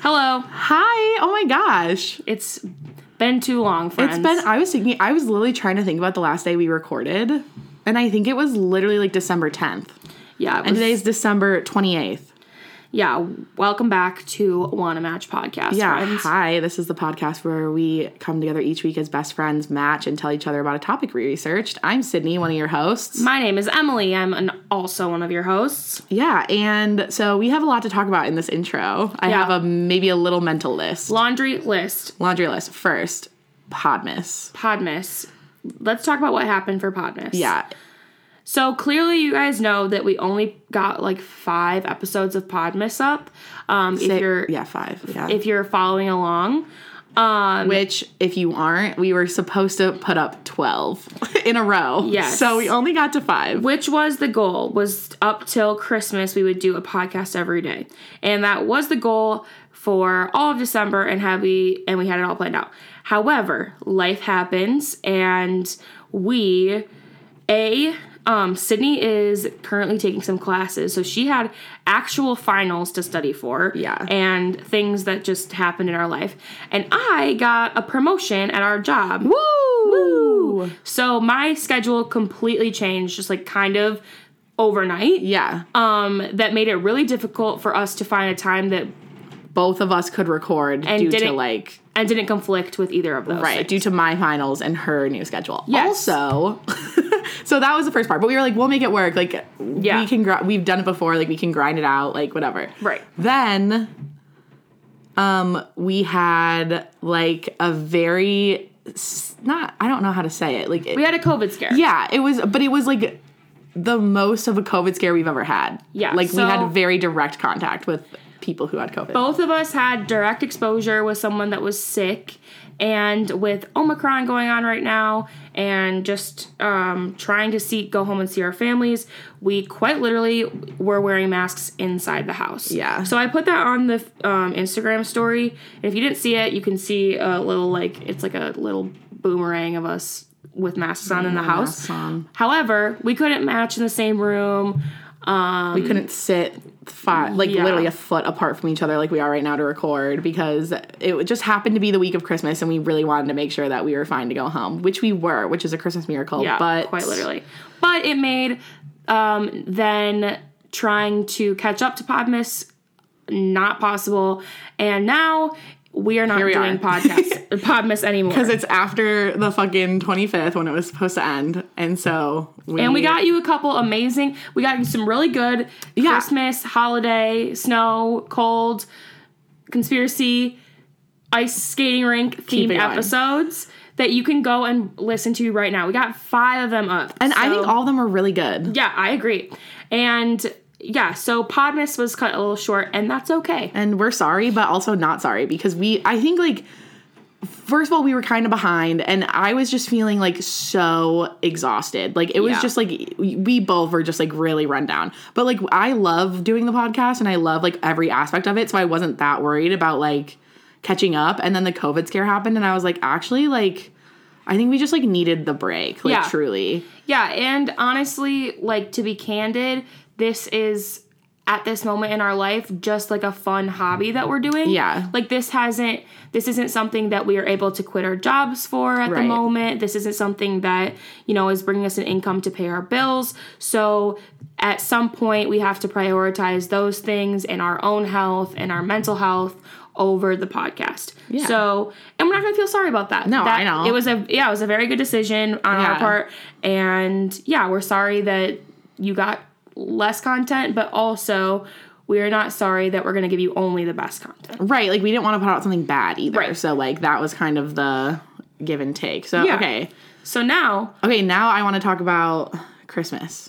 Hello. Hi. Oh my gosh. It's been too long, friends. It's been I was thinking I was literally trying to think about the last day we recorded. And I think it was literally like December 10th. yeah. It And today's December 28th. Yeah. Welcome back to Wanna Match podcast. Yeah. friends. Hi. This is the podcast where we come together each week as best friends, match, and tell each other about a topic we researched. I'm Sydney, one of your hosts. My name is Emily. I'm an, also one of your hosts. Yeah, and so we have a lot to talk about in this intro. I Yeah. have a maybe a little mental list. Laundry list. Laundry list. First, Podmas. Podmas. Let's talk about what happened for Podmas. Yeah. So clearly, you guys know that we only got like five episodes of Podmas up. Um, if you're yeah, five. Yeah. if you're following along, um, Which, if you aren't, we were supposed to put up 12 in a row. Yes. So we only got to five. which was the goal was up till christmas we would do a podcast every day and that was the goal for all of december and have we and we had it all planned out however life happens and we a um, Sydney is currently taking some classes, so she had actual finals to study for, Yeah. and things that just happened in our life. And I got a promotion at our job. Woo! So my schedule completely changed, just like kind of overnight. Yeah. Um, that made it really difficult for us to find a time that Both of us could record And due to like, and didn't conflict with either of those. right, things. due to my finals and her new schedule. Yes. Also, so that was the first part, but we were like, we'll make it work. Like, Yeah. we can, gr- we've done it before. Like, we can grind it out, like, whatever. Right. Then um we had like a very not I don't know how to say it. Like it- We had a COVID scare. yeah, it was but it was like the most of a COVID scare we've ever had. Yeah, Like so- we had very direct contact with people who had COVID. Both of us had direct exposure with someone that was sick, and with Omicron going on right now, and just um, trying to see go home and see our families, we quite literally were wearing masks inside the house. Yeah. So I put that on the um, Instagram story, and if you didn't see it, you can see a little like it's like a little boomerang of us with masks on in the house. However, we couldn't match in the same room. Um, we couldn't sit five, like Yeah. literally a foot apart from each other like we are right now to record because it just happened to be the week of Christmas and we really wanted to make sure that we were fine to go home, which we were, which is a Christmas miracle. Yeah, but quite literally. But it made um, then trying to catch up to Podmas not possible, and now we are not we doing are. podcast Podmas anymore. because it's after the fucking 25th when it was supposed to end and so we and we got you a couple amazing. We got you some really good Yeah. Christmas, holiday, snow, cold, conspiracy, ice skating rink themed episodes that you can go and listen to right now. We got five of them up, and i think all of them are really good Yeah, I agree. And yeah, so Podmas was cut a little short, and that's okay. and we're sorry but also not sorry because we i think like first of all we were kind of behind and i was just feeling like so exhausted like it was Yeah. just like we- both were just like really run down but like i love doing the podcast and i love like every aspect of it so i wasn't that worried about like catching up and then the covid scare happened and i was like actually like i think we just like needed the break like Yeah. truly Yeah, and honestly, like to be candid, this is at this moment in our life just like a fun hobby that we're doing. Yeah. Like this hasn't this isn't something that we are able to quit our jobs for at the moment. This isn't something that, you know, is bringing us an income to pay our bills. So at some point we have to prioritize those things and our own health and our mental health over the podcast. Yeah. So, and we're not going to feel sorry about that. No, That- I know. It was a yeah, it was a very good decision on our part and yeah, we're sorry that you got less content, but also we are not sorry that we're going to give you only the best content. right like we didn't want to put out something bad either Right. so like that was kind of the give and take so Yeah. okay So now, Okay, now I want to talk about Christmas.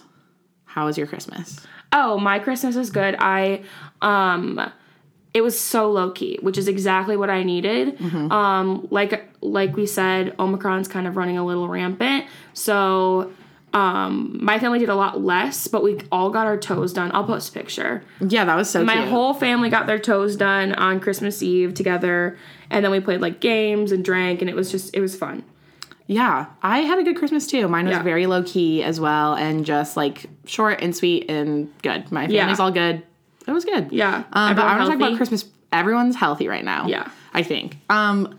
How was your Christmas? oh, my Christmas was good. I um it was so low key, which is exactly what I needed. Mm-hmm. Um like like we said, Omicron's kind of running a little rampant. So um my family did a lot less, but we all got our toes done. I'll post a picture. Yeah, that was so My cute. whole family got their toes done on Christmas Eve together, and then we played like games and drank, and it was just it was fun. yeah, I had a good Christmas too. Mine was Yeah. very low key as well, and just like short and sweet and good. My family's Yeah. all good. It was good. Yeah, Um, but I want to talk about Christmas everyone's healthy right now. Yeah. I think. Um,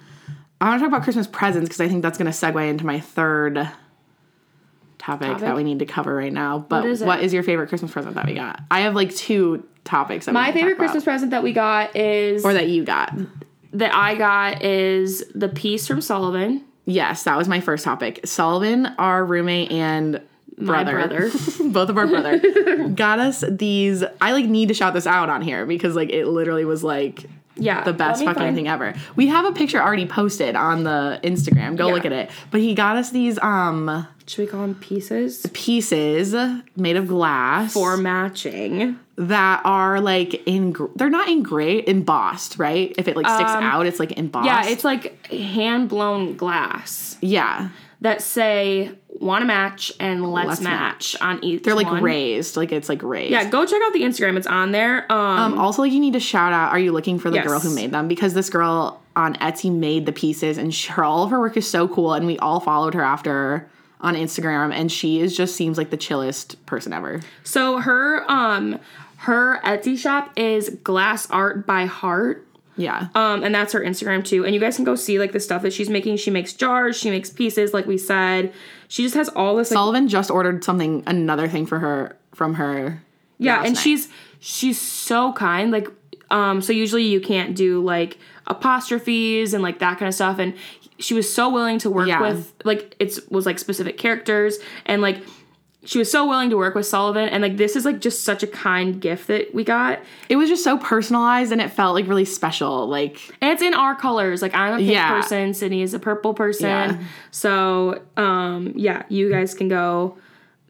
I want to talk about Christmas presents because I think that's going to segue into my third topic, Topic? that we need to cover right now. But is it? what is your favorite Christmas present that we got? I have like two topics. That we My favorite. Christmas present that we got is or that you got. that I got is the piece from Sullivan. Yes, that was my first topic. Sullivan, our roommate and My brother, brother. both of our brother, got us these. I like need to shout this out on here because like it literally was like Yeah, the best fucking find- thing ever. We have a picture already posted on the Instagram. Go Yeah. look at it. But he got us these um Should we call them pieces pieces made of glass for matching? that are like in they're not in engraved embossed, right? If it like sticks out, it's like embossed. Um, Yeah, it's like hand blown glass yeah. that say "Want to match" and "Let's, Let's match. on each. They're like one. raised, like it's like raised. Yeah, go check out the Instagram. It's on there. Um, Um, also, like you need to shout out. Are you looking for the Yes. girl who made them? Because this girl on Etsy made the pieces, and her all of her work is so cool. And we all followed her after on Instagram, and she is just seems like the chillest person ever. so her um her Etsy shop is Glass Art by Heart. Yeah, Um, and that's her Instagram too. And you guys can go see like the stuff that she's making. She makes jars, she makes pieces, like we said. She just has all this like Sullivan just ordered something, another thing for her from her. yeah, and night. she's she's so kind. Like, um, so usually you can't do like apostrophes and like that kind of stuff. And she was so willing to work Yeah. with like it's was like specific characters and like she was so willing to work with Sullivan and like this is like just such a kind gift that we got. It was just so personalized, and it felt like really special. Like And it's in our colors. Like I'm a pink Yeah. person, Sydney is a purple person. Yeah. So um yeah, you guys can go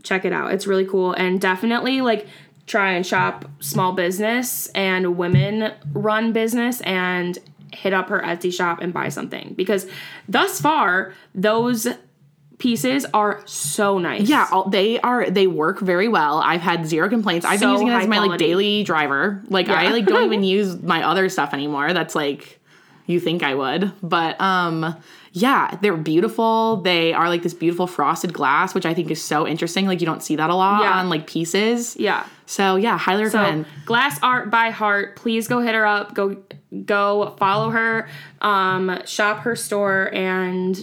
check it out. It's really cool and definitely like try and shop small business and women run business and hit up her Etsy shop and buy something because thus far those pieces are so nice. Yeah, all, they are. They work very well. I've had zero complaints. I've been using it as my like daily driver. Like I like don't even use my other stuff anymore. That's like you think I would, but um, yeah, they're beautiful. They are like this beautiful frosted glass, which I think is so interesting. Like you don't see that a lot Yeah. on like pieces. Yeah. So yeah, highly So recommend. Glass Art by Heart, please go hit her up. Go go follow her, um, shop her store, and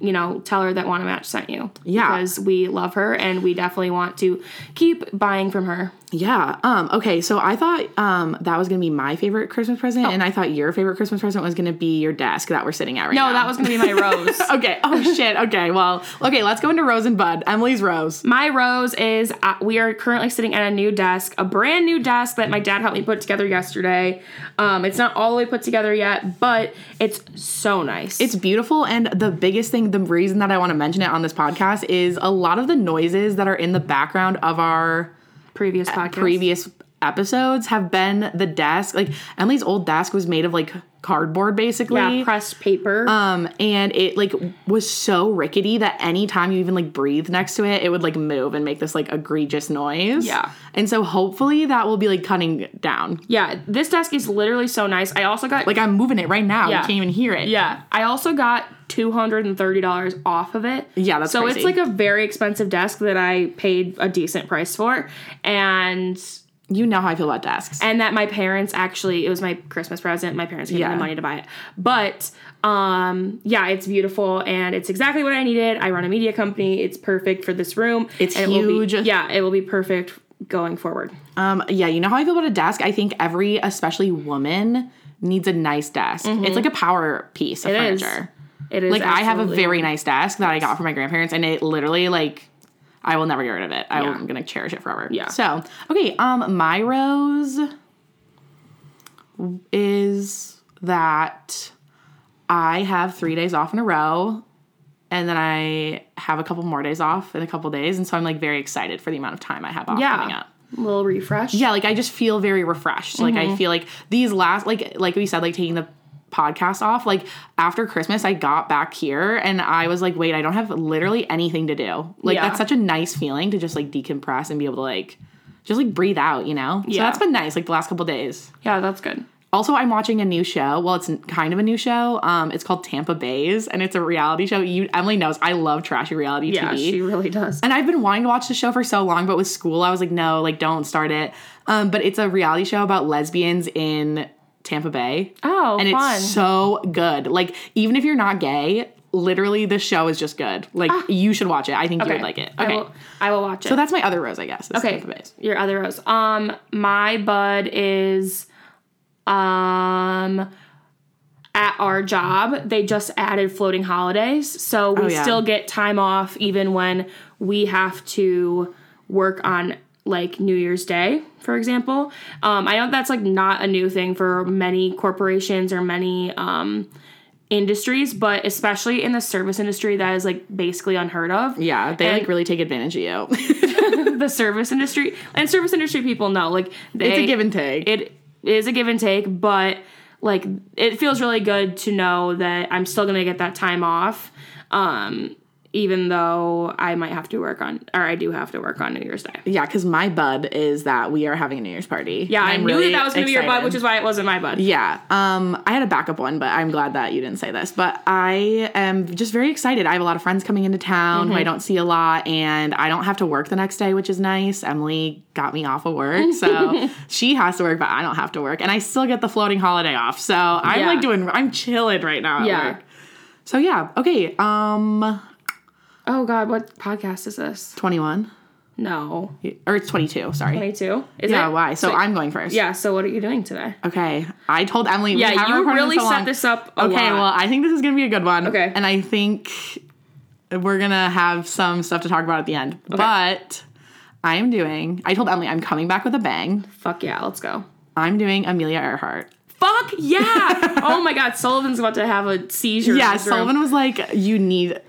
you know tell her that Wanna Match sent you. Yeah. because we love her and we definitely want to keep buying from her. Yeah. Um, okay, so I thought um that was gonna be my favorite Christmas present, and I thought your favorite Christmas present was gonna be your desk that we're sitting at right now. No, that was gonna be my rose. Okay. Oh shit. Okay. Well. Okay. Let's go into Rose and Bud. Emily's Rose. My rose is uh, we are currently sitting at a new desk, a brand new desk that my dad helped me put together yesterday. Um, it's not all the way put together yet, but it's so nice. It's beautiful, and the biggest thing, the reason that I want to mention it on this podcast is a lot of the noises that are in the background of our previous podcast. previous episodes have been the desk. Like Emily's old desk was made of like cardboard, basically. yeah, pressed paper. Um, and it like was so rickety that anytime you even like breathed next to it, it would like move and make this like egregious noise. Yeah. And so hopefully that will be like cutting down. yeah, this desk is literally so nice. I also got Like I'm moving it right now. Yeah. You can't even hear it. Yeah, I also got two hundred and thirty dollars off of it. Yeah, that's so crazy. it's like a very expensive desk that I paid a decent price for, and You know how I feel about desks. and that my parents actually it was my Christmas present. My parents gave me the money to buy it, but um yeah, it's beautiful and it's exactly what I needed. I run a media company. It's perfect for this room. It's and it will be- huge. yeah, it will be perfect going forward. Um, yeah, you know how I feel about a desk? I think every, especially woman, needs a nice desk. It's like a power piece of Mm-hmm. It is. furniture. It is Like I have a very nice desk that I got from my grandparents, and it literally like I will never get rid of it. I Yeah. am gonna cherish it forever. Yeah. So okay, um, my rose is that I have three days off in a row. And then I have a couple more days off in a couple days. And so I'm like very excited for the amount of time I have off yeah coming up. a little refresh. Yeah, like I just feel very refreshed. Like Mm-hmm. I feel like these last like like we said, like taking the podcast off, like after Christmas I got back here and I was like, wait, I don't have literally anything to do. Like Yeah. that's such a nice feeling to just like decompress and be able to like just like breathe out, you know? So Yeah. that's been nice, like the last couple days. yeah, that's good. Also, I'm watching a new show. Well, it's kind of a new show. Um, it's called Tampa Baes, and it's a reality show. You Emily knows I love trashy reality Yeah, TV. she really does. And I've been wanting to watch the show for so long, but with school, I was like, no, like, don't start it. Um, but it's a reality show about lesbians in Tampa Bay. Oh, and fun. it's so good. Like even if you're not gay, literally this show is just good. Like you should watch it. I think you would like it. I Okay. will, I will watch it. So that's my other rose, I guess. okay. Your other rose. Um, my bud is, um, at our job, they just added floating holidays. So we Oh, yeah. still get time off even when we have to work on like New Year's Day, for example. Um, I know that's like not a new thing for many corporations or many um, industries, but especially in the service industry, that is like basically unheard of. Yeah, they And- like really take advantage of you. the service industry and service industry people know like they, it's a give and take. it is a give and take but like it feels really good to know that i'm still gonna get that time off um even though i might have to work on or i do have to work on new year's day yeah, because my bud is that we are having a New Year's party. yeah i knew really that that was gonna be your bud which is why it wasn't my bud Yeah. Um, I had a backup one, but I'm glad that you didn't say this. But I am just very excited. I have a lot of friends coming into town Mm-hmm. who I don't see a lot, and I don't have to work the next day, which is nice. Emily got me off of work, so she has to work, but I don't have to work, and I still get the floating holiday off. So I'm Yeah. like doing, I'm chilling right now. At Yeah. Work. So yeah. Okay. Um, oh god what podcast is this 21 no or it's 22. Sorry. 22 is Yeah. it Why? So, I'm going first. yeah so what are you doing today Okay. I told Emily. yeah you really so set long. this up a Okay, lot. well, I think this is gonna be a good one. Okay. And I think we're gonna have some stuff to talk about at the end. But I am doing I told Emily I'm coming back with a bang. fuck yeah let's go I'm doing Amelia Earhart. Fuck yeah! oh my god, Sullivan's about to have a seizure. Yeah. Sullivan was like, you need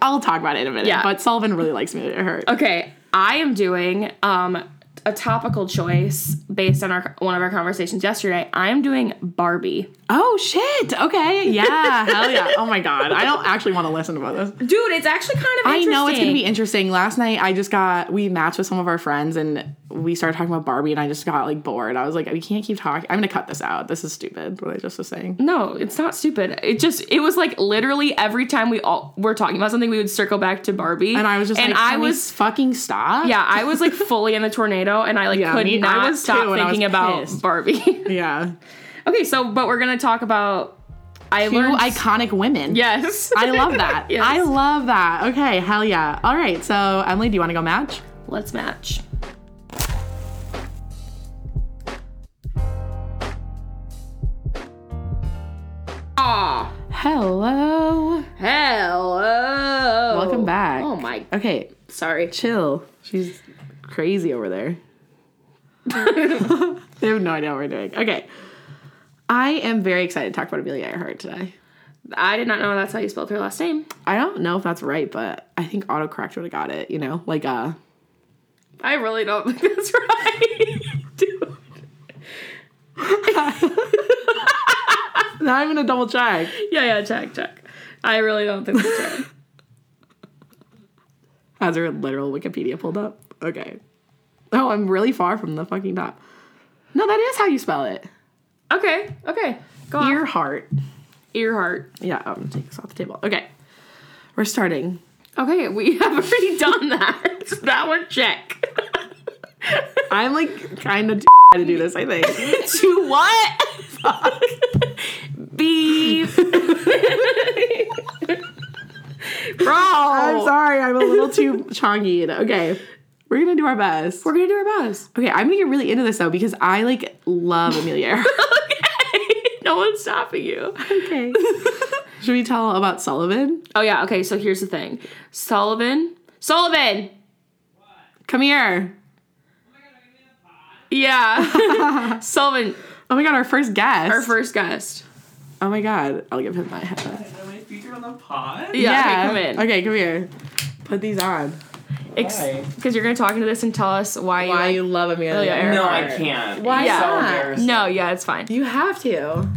I'll talk about it in a minute. Yeah. But Sullivan really likes Amelia Earhart. Okay, I am doing um a topical choice based on our one of our conversations yesterday. I am doing Barbie. Oh shit. Okay. Yeah. hell yeah. Oh my god. I don't actually want to listen about this. Dude, it's actually kind of I know it's gonna be interesting. Last night I just got we matched with some of our friends and we started talking about Barbie and I just got like bored. I was like, we can't keep talking. I'm gonna cut this out. This is stupid. What I just was saying. No, it's not stupid. It just it was like literally every time we all were talking about something, we would circle back to Barbie. And I was just and like, I was fucking stop. yeah, I was like fully in the tornado, and I like Yeah, could me- I not was stop too, and I was thinking about pissed. Barbie. Yeah. okay, so but we're gonna talk about. I Two learned iconic women. Yes, I love that. Yes. I love that. Okay, hell yeah. All right, so Emily, do you want to go match? Let's match. Aw. Hello. Hello. Welcome back. Oh my. Okay, Sorry. chill. She's crazy over there. they have no idea what we're doing. Okay. I am very excited to talk about Amelia Earhart today. I did not know that's how you spelled her last name. I don't know if that's right, but I think autocorrect would have got it, you know? Like uh I really don't think that's right. Dude. now I'm gonna double check. Yeah, yeah, check, check. I really don't think that's right. Has her literal Wikipedia pulled up? Okay. Oh, I'm really far from the fucking top. No, that is how you spell it. Okay, okay. Go on. Earhart. Earhart. Yeah, I'm gonna take this off the table. Okay. We're starting. Okay, we have already done that. that one check. I'm like kind of to do this, I think. to what? Beef. Bro. I'm sorry, I'm a little too chongy. Okay. We're gonna do our best. We're gonna do our best. Okay, I'm gonna get really into this though because I like love Amelia okay. No one's stopping you. okay. Should we tell about Sullivan? Oh yeah, okay, so here's the thing. Sullivan. Sullivan! Come here. Oh yeah. Sullivan, Oh my god, our first guest. our first guest. oh my god, I'll give him my headset. Am I featured on the pod? Yeah, okay, come in. Okay, come here. Put these on. Why? Because you're gonna talk into this and tell us why, Why you you love Amelia yeah, Earhart? No, I can't. Why It's so not? No, yeah, it's fine. You have to.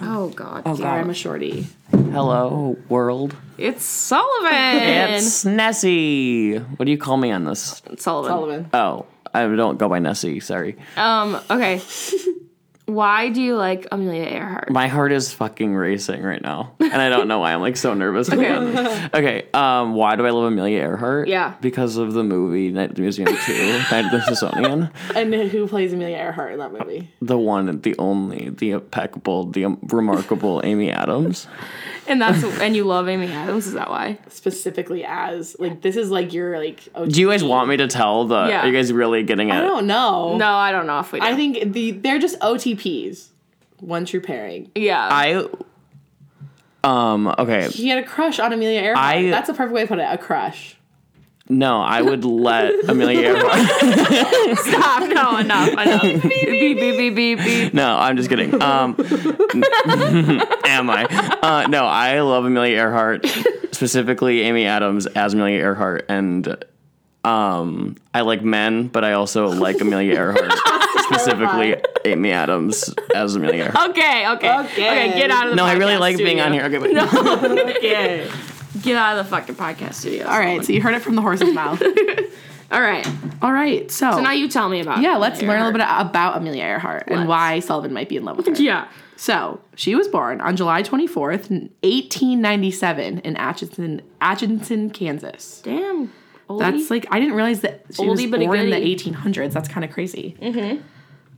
Oh god. Oh, Sorry, God. I'm a shorty. Hello, world. It's Sullivan. It's Nessie. What do you call me on this? Sullivan. Sullivan. Oh, I don't go by Nessie. Sorry. Um, okay. Why do you like Amelia Earhart? My heart is fucking racing right now, and I don't know why I'm like so nervous. okay, okay. Um, why do I love Amelia Earhart? Yeah. because of the movie Night at the Museum Two, Night at the Smithsonian. And who plays Amelia Earhart in that movie? The one, the only, the impeccable, the remarkable Amy Adams. And that's and you love Amy Adams. Is that why? Specifically as like this is like your like OG. Do you guys want me to tell the? Yeah. Are you guys really getting it? I don't know. No, I don't know if we. Do. I think the they're just OTPs. One true pairing. yeah. I. Um. Okay. He had a crush on Amelia Earhart. I- That's a perfect way to put it. A crush. No, I would let Amelia Earhart. Stop. No, enough. Enough. beep, beep, beep, beep, beep, beep. No, I'm just kidding. Um, am I? Uh, no, I love Amelia Earhart, specifically Amy Adams as Amelia Earhart, and um, I like men, but I also like Amelia Earhart, specifically Amy Adams as Amelia Earhart. Okay, okay, okay, Okay. Get out of the. No, I really like being on here. Okay, but no. Okay. Get out of the fucking podcast studio. All right. So you heard it from the horse's mouth. All right. All right. So, So now you tell me about. yeah, let's Amelia learn a little bit about Amelia Earhart and Let's. why Sullivan might be in love with her. Yeah. So she was born on July 24th, 1897, in Atchison, Atchison, Kansas. Damn. Oldie. That's like I didn't realize that she was Oldie but a born in the 1800s. That's kind of crazy. Mm-hmm.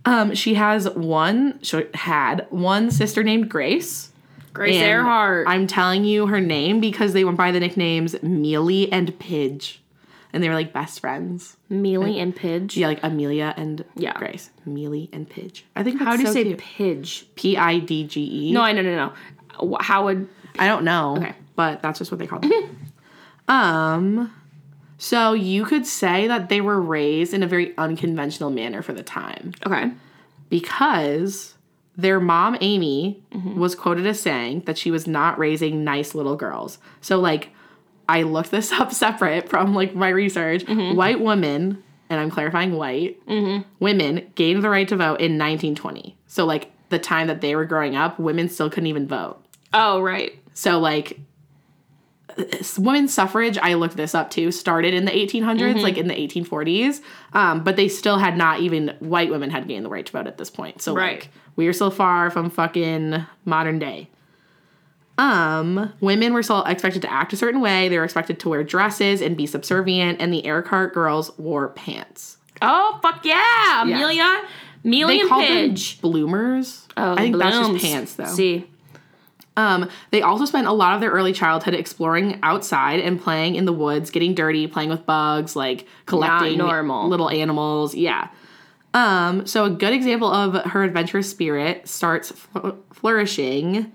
Um, she has one. She had one sister named Grace. Grace and Earhart. I'm telling you her name because they went by the nicknames Meeley and Pidge, and they were like best friends. Meeley and Pidge. Yeah, like Amelia and Yeah. Grace. Meeley and Pidge. I think How do you so say cute. Pidge? P I D G E? No, I no no no. How would? I don't know. Okay. But that's just what they called them. um so you could say that they were raised in a very unconventional manner for the time Okay. because their mom Amy mm-hmm. was quoted as saying that she was not raising nice little girls. So like I looked this up separate from like my research. Mm-hmm. White women, and I'm clarifying white mm-hmm. women gained the right to vote in 1920. So like the time that they were growing up, women still couldn't even vote. Oh right. So like women's suffrage, I looked this up too, started in the 1800s, like in the 1840s. Um, but they still had not even white women had gained the right to vote at this point. So Right. like we are so far from fucking modern day. Um, women were still expected to act a certain way. They were expected to wear dresses and be subservient, and the Earhart girls wore pants. Oh fuck yeah, Amelia. Amelia They called Pidge. them bloomers. Oh, I think that's just pants though. See. Um, they also spent a lot of their early childhood exploring outside and playing in the woods, getting dirty, playing with bugs, like collecting normal. little animals. Yeah. Um, so a good example of her adventurous spirit starts fl- flourishing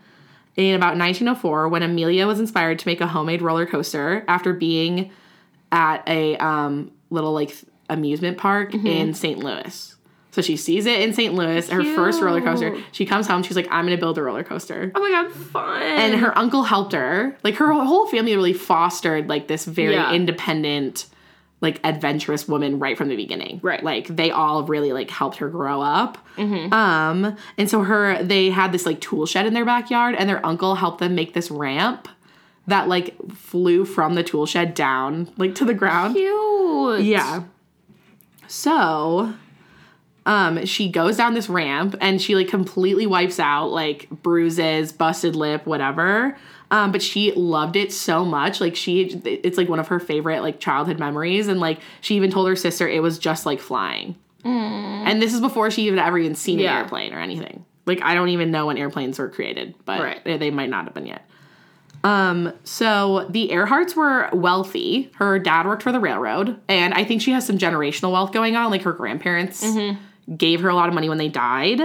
in about 1904 when Amelia was inspired to make a homemade roller coaster after being at a um, little like amusement park Mm-hmm. in St. Louis. So she sees it in St. Louis, her first roller coaster. She comes home, she's like, I'm gonna build a roller coaster Oh my god, fun. and her uncle helped her. Like her whole family really fostered like this very Yeah. independent, like adventurous woman right from the beginning. Right. Like they all really like helped her grow up. Um, and so her they had this like tool shed in their backyard, and their uncle helped them make this ramp that like flew from the tool shed down like to the ground. cute. Yeah. So, um, she goes down this ramp and she like completely wipes out like bruises, busted lip, whatever. Um, but she loved it so much. Like she, it's like one of her favorite like childhood memories. And like she even told her sister it was just like flying. And this is before she even ever even seen Yeah. an airplane or anything. Like I don't even know when airplanes were created, but Right. they, they might not have been yet. Um, so the Earharts were wealthy. Her dad worked for the railroad, and I think she has some generational wealth going on. Like her grandparents gave her a lot of money when they died.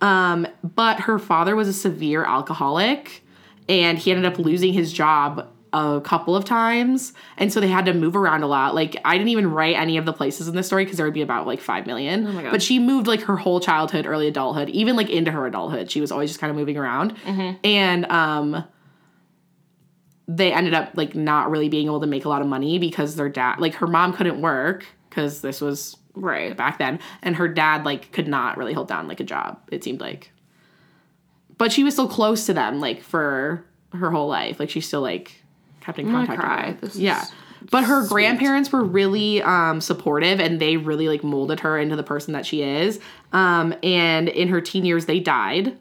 Um, but her father was a severe alcoholic, and he ended up losing his job a couple of times, and so they had to move around a lot. Like I didn't even write any of the places in this story because there would be about like five million. Oh my God. But she moved like her whole childhood, early adulthood, even like into her adulthood. She was always just kind of moving around, and um they ended up like not really being able to make a lot of money because their dad like her mom couldn't work because this was Right. back then and her dad like could not really hold down like a job it seemed like but she was still close to them like for her whole life like she still like kept in contact with them yeah But her grandparents were really um, supportive and they really like molded her into the person that she is. Um, and in her teen years, they died.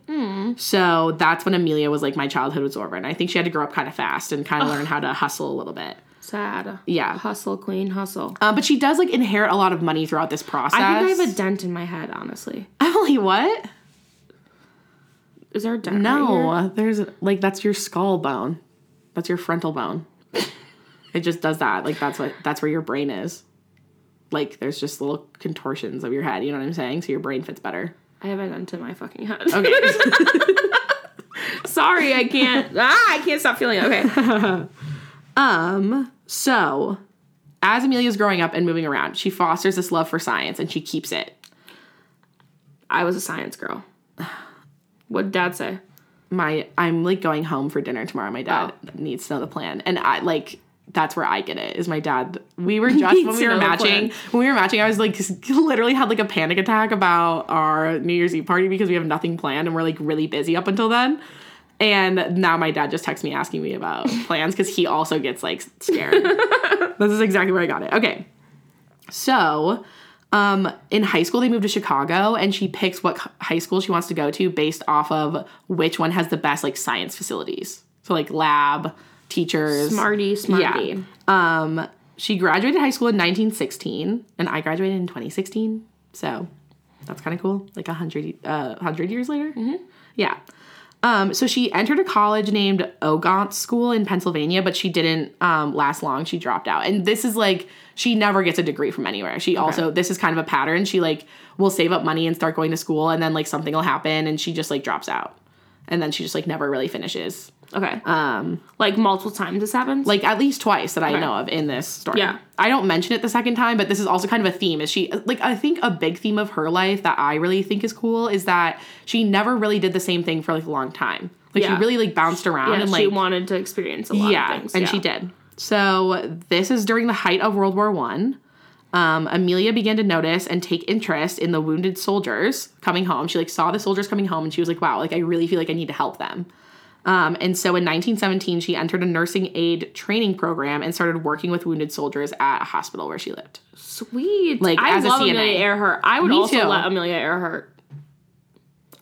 So that's when Amelia was like, my childhood was over. And I think she had to grow up kind of fast and kind of learn how to hustle a little bit. Sad. Yeah. Hustle, queen, hustle. Um, but she does like inherit a lot of money throughout this process. I think I have a dent in my head, honestly. Emily, what? Is there a dent? right? No, there's like that's your skull bone. That's your frontal bone. it just does that. Like that's what that's where your brain is. Like there's just little contortions of your head. You know what I'm saying? So your brain fits better. I have a dent in my fucking head. Okay. Sorry, I can't. ah, I can't stop feeling it. Okay. um. So, as Amelia's growing up and moving around, she fosters this love for science and she keeps it. I was a science girl. What did dad say? my I'm like going home for dinner tomorrow. My dad oh. needs to know the plan, and I like that's where I get it. Is my dad? We were just when we were matching. When we were matching, I was like literally had like a panic attack about our New Year's Eve party because we have nothing planned and we're like really busy up until then. And now my dad just texts me asking me about plans because he also gets like scared. this is exactly where I got it. Okay, so um, in high school, they moved to Chicago, and she picks what high school she wants to go to based off of which one has the best like science facilities. So like lab, teachers. Smarty, smarty. Yeah. Um, she graduated high school in 1916, and I graduated in 2016. So that's kind of cool. Like a hundred, uh, hundred years later. Yeah. Um, so she entered a college named Ogontz School in Pennsylvania, but she didn't um, last long. She dropped out, and this is like she never gets a degree from anywhere. She also this is kind of a pattern. She like will save up money and start going to school, and then like something will happen, and she just like drops out, and then she just like never really finishes. Okay. Um, like multiple times this happens. Like at least twice that I know of in this story. Yeah. I don't mention it the second time, but this is also kind of a theme. Is she like I think a big theme of her life that I really think is cool is that she never really did the same thing for like a long time. Like Yeah. she really like bounced around yeah, and like she wanted to experience a lot yeah, of things. and yeah. she did. So this is during the height of World War One. Um, Amelia began to notice and take interest in the wounded soldiers coming home. She like saw the soldiers coming home, and she was like, "Wow, like I really feel like I need to help them." Um, and so in 1917, she entered a nursing aid training program and started working with wounded soldiers at a hospital where she lived. Sweet. Like, I as a love CNA. Amelia Earhart. I would Me also too. let Amelia Earhart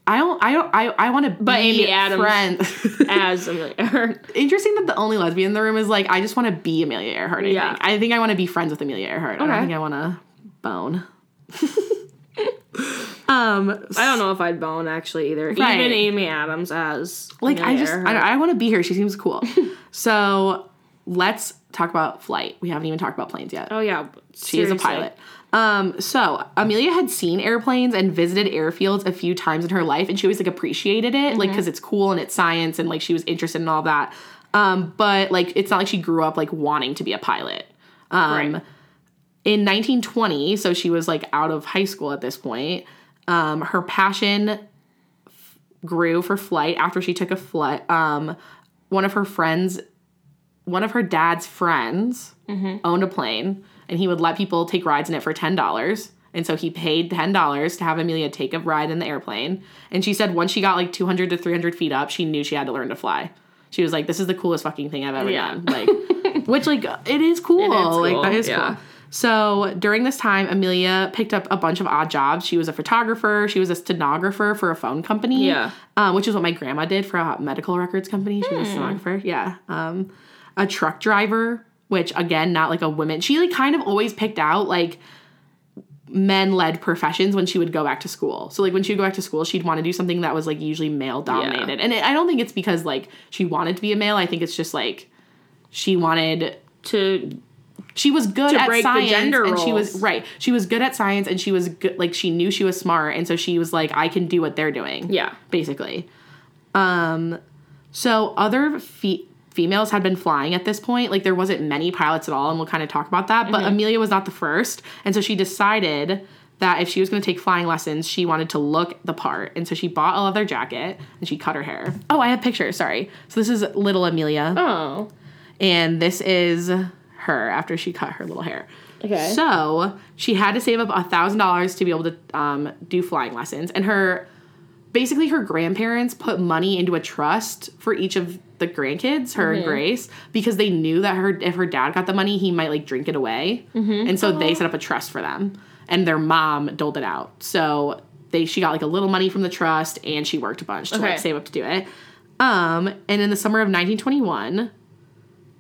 I don't, I don't, I, I want to But be Amy Adams- friends. as Amelia Earhart. Interesting that the only lesbian in the room is like, I just want to be Amelia Earhart. I Yeah. think. I think I want to be friends with Amelia Earhart. I Okay. don't think I want to bone. um, I don't know if I'd bone actually either. Right. Even Amy Adams as like I just, Earhart. I, I want to be here. She seems cool. so let's talk about flight. We haven't even talked about planes yet. oh yeah, She is a pilot. Um, so Amelia had seen airplanes and visited airfields a few times in her life, and she always like appreciated it, like because it's cool and it's science, and like she was interested in all that. Um, but like it's not like she grew up like wanting to be a pilot. Um, Right. in 1920, so she was like out of high school at this point. Um, her passion f- grew for flight after she took a flight. Um, one of her friends, one of her dad's friends, owned a plane, and he would let people take rides in it for ten dollars. And so he paid ten dollars to have Amelia take a ride in the airplane. And she said once she got like two hundred to three hundred feet up, she knew she had to learn to fly. She was like, "This is the coolest fucking thing I've ever Yeah. done." Like, which like it is cool. Like cool, that is yeah. cool. So during this time, Amelia picked up a bunch of odd jobs. She was a photographer. She was a stenographer for a phone company. Yeah. Um, which is what my grandma did for a medical records company. She was a stenographer. Yeah. Um, a truck driver, which again, not like a woman. She like kind of always picked out like men led professions when she would go back to school. So like when she would go back to school, she'd want to do something that was like usually male dominated. And it, I don't think it's because like she wanted to be a male. I think it's just like she wanted to she was good at break the science gender and she was right she was good at science and she was good like she knew she was smart and so she was like i can do what they're doing yeah. basically um so other fe- females had been flying at this point like there wasn't many pilots at all and we'll kind of talk about that but amelia was not the first and so she decided that if she was going to take flying lessons she wanted to look the part and so she bought a leather jacket and she cut her hair oh i have pictures sorry so this is little amelia Oh. and this is her after she cut her little hair. Okay. So she had to save up a thousand dollars to be able to um, do flying lessons, and her basically her grandparents put money into a trust for each of the grandkids, her and Grace, because they knew that her if her dad got the money, he might like drink it away, and so they set up a trust for them, and their mom doled it out. So they she got like a little money from the trust, and she worked a bunch to Okay. like save up to do it. Um, and in the summer of 1921,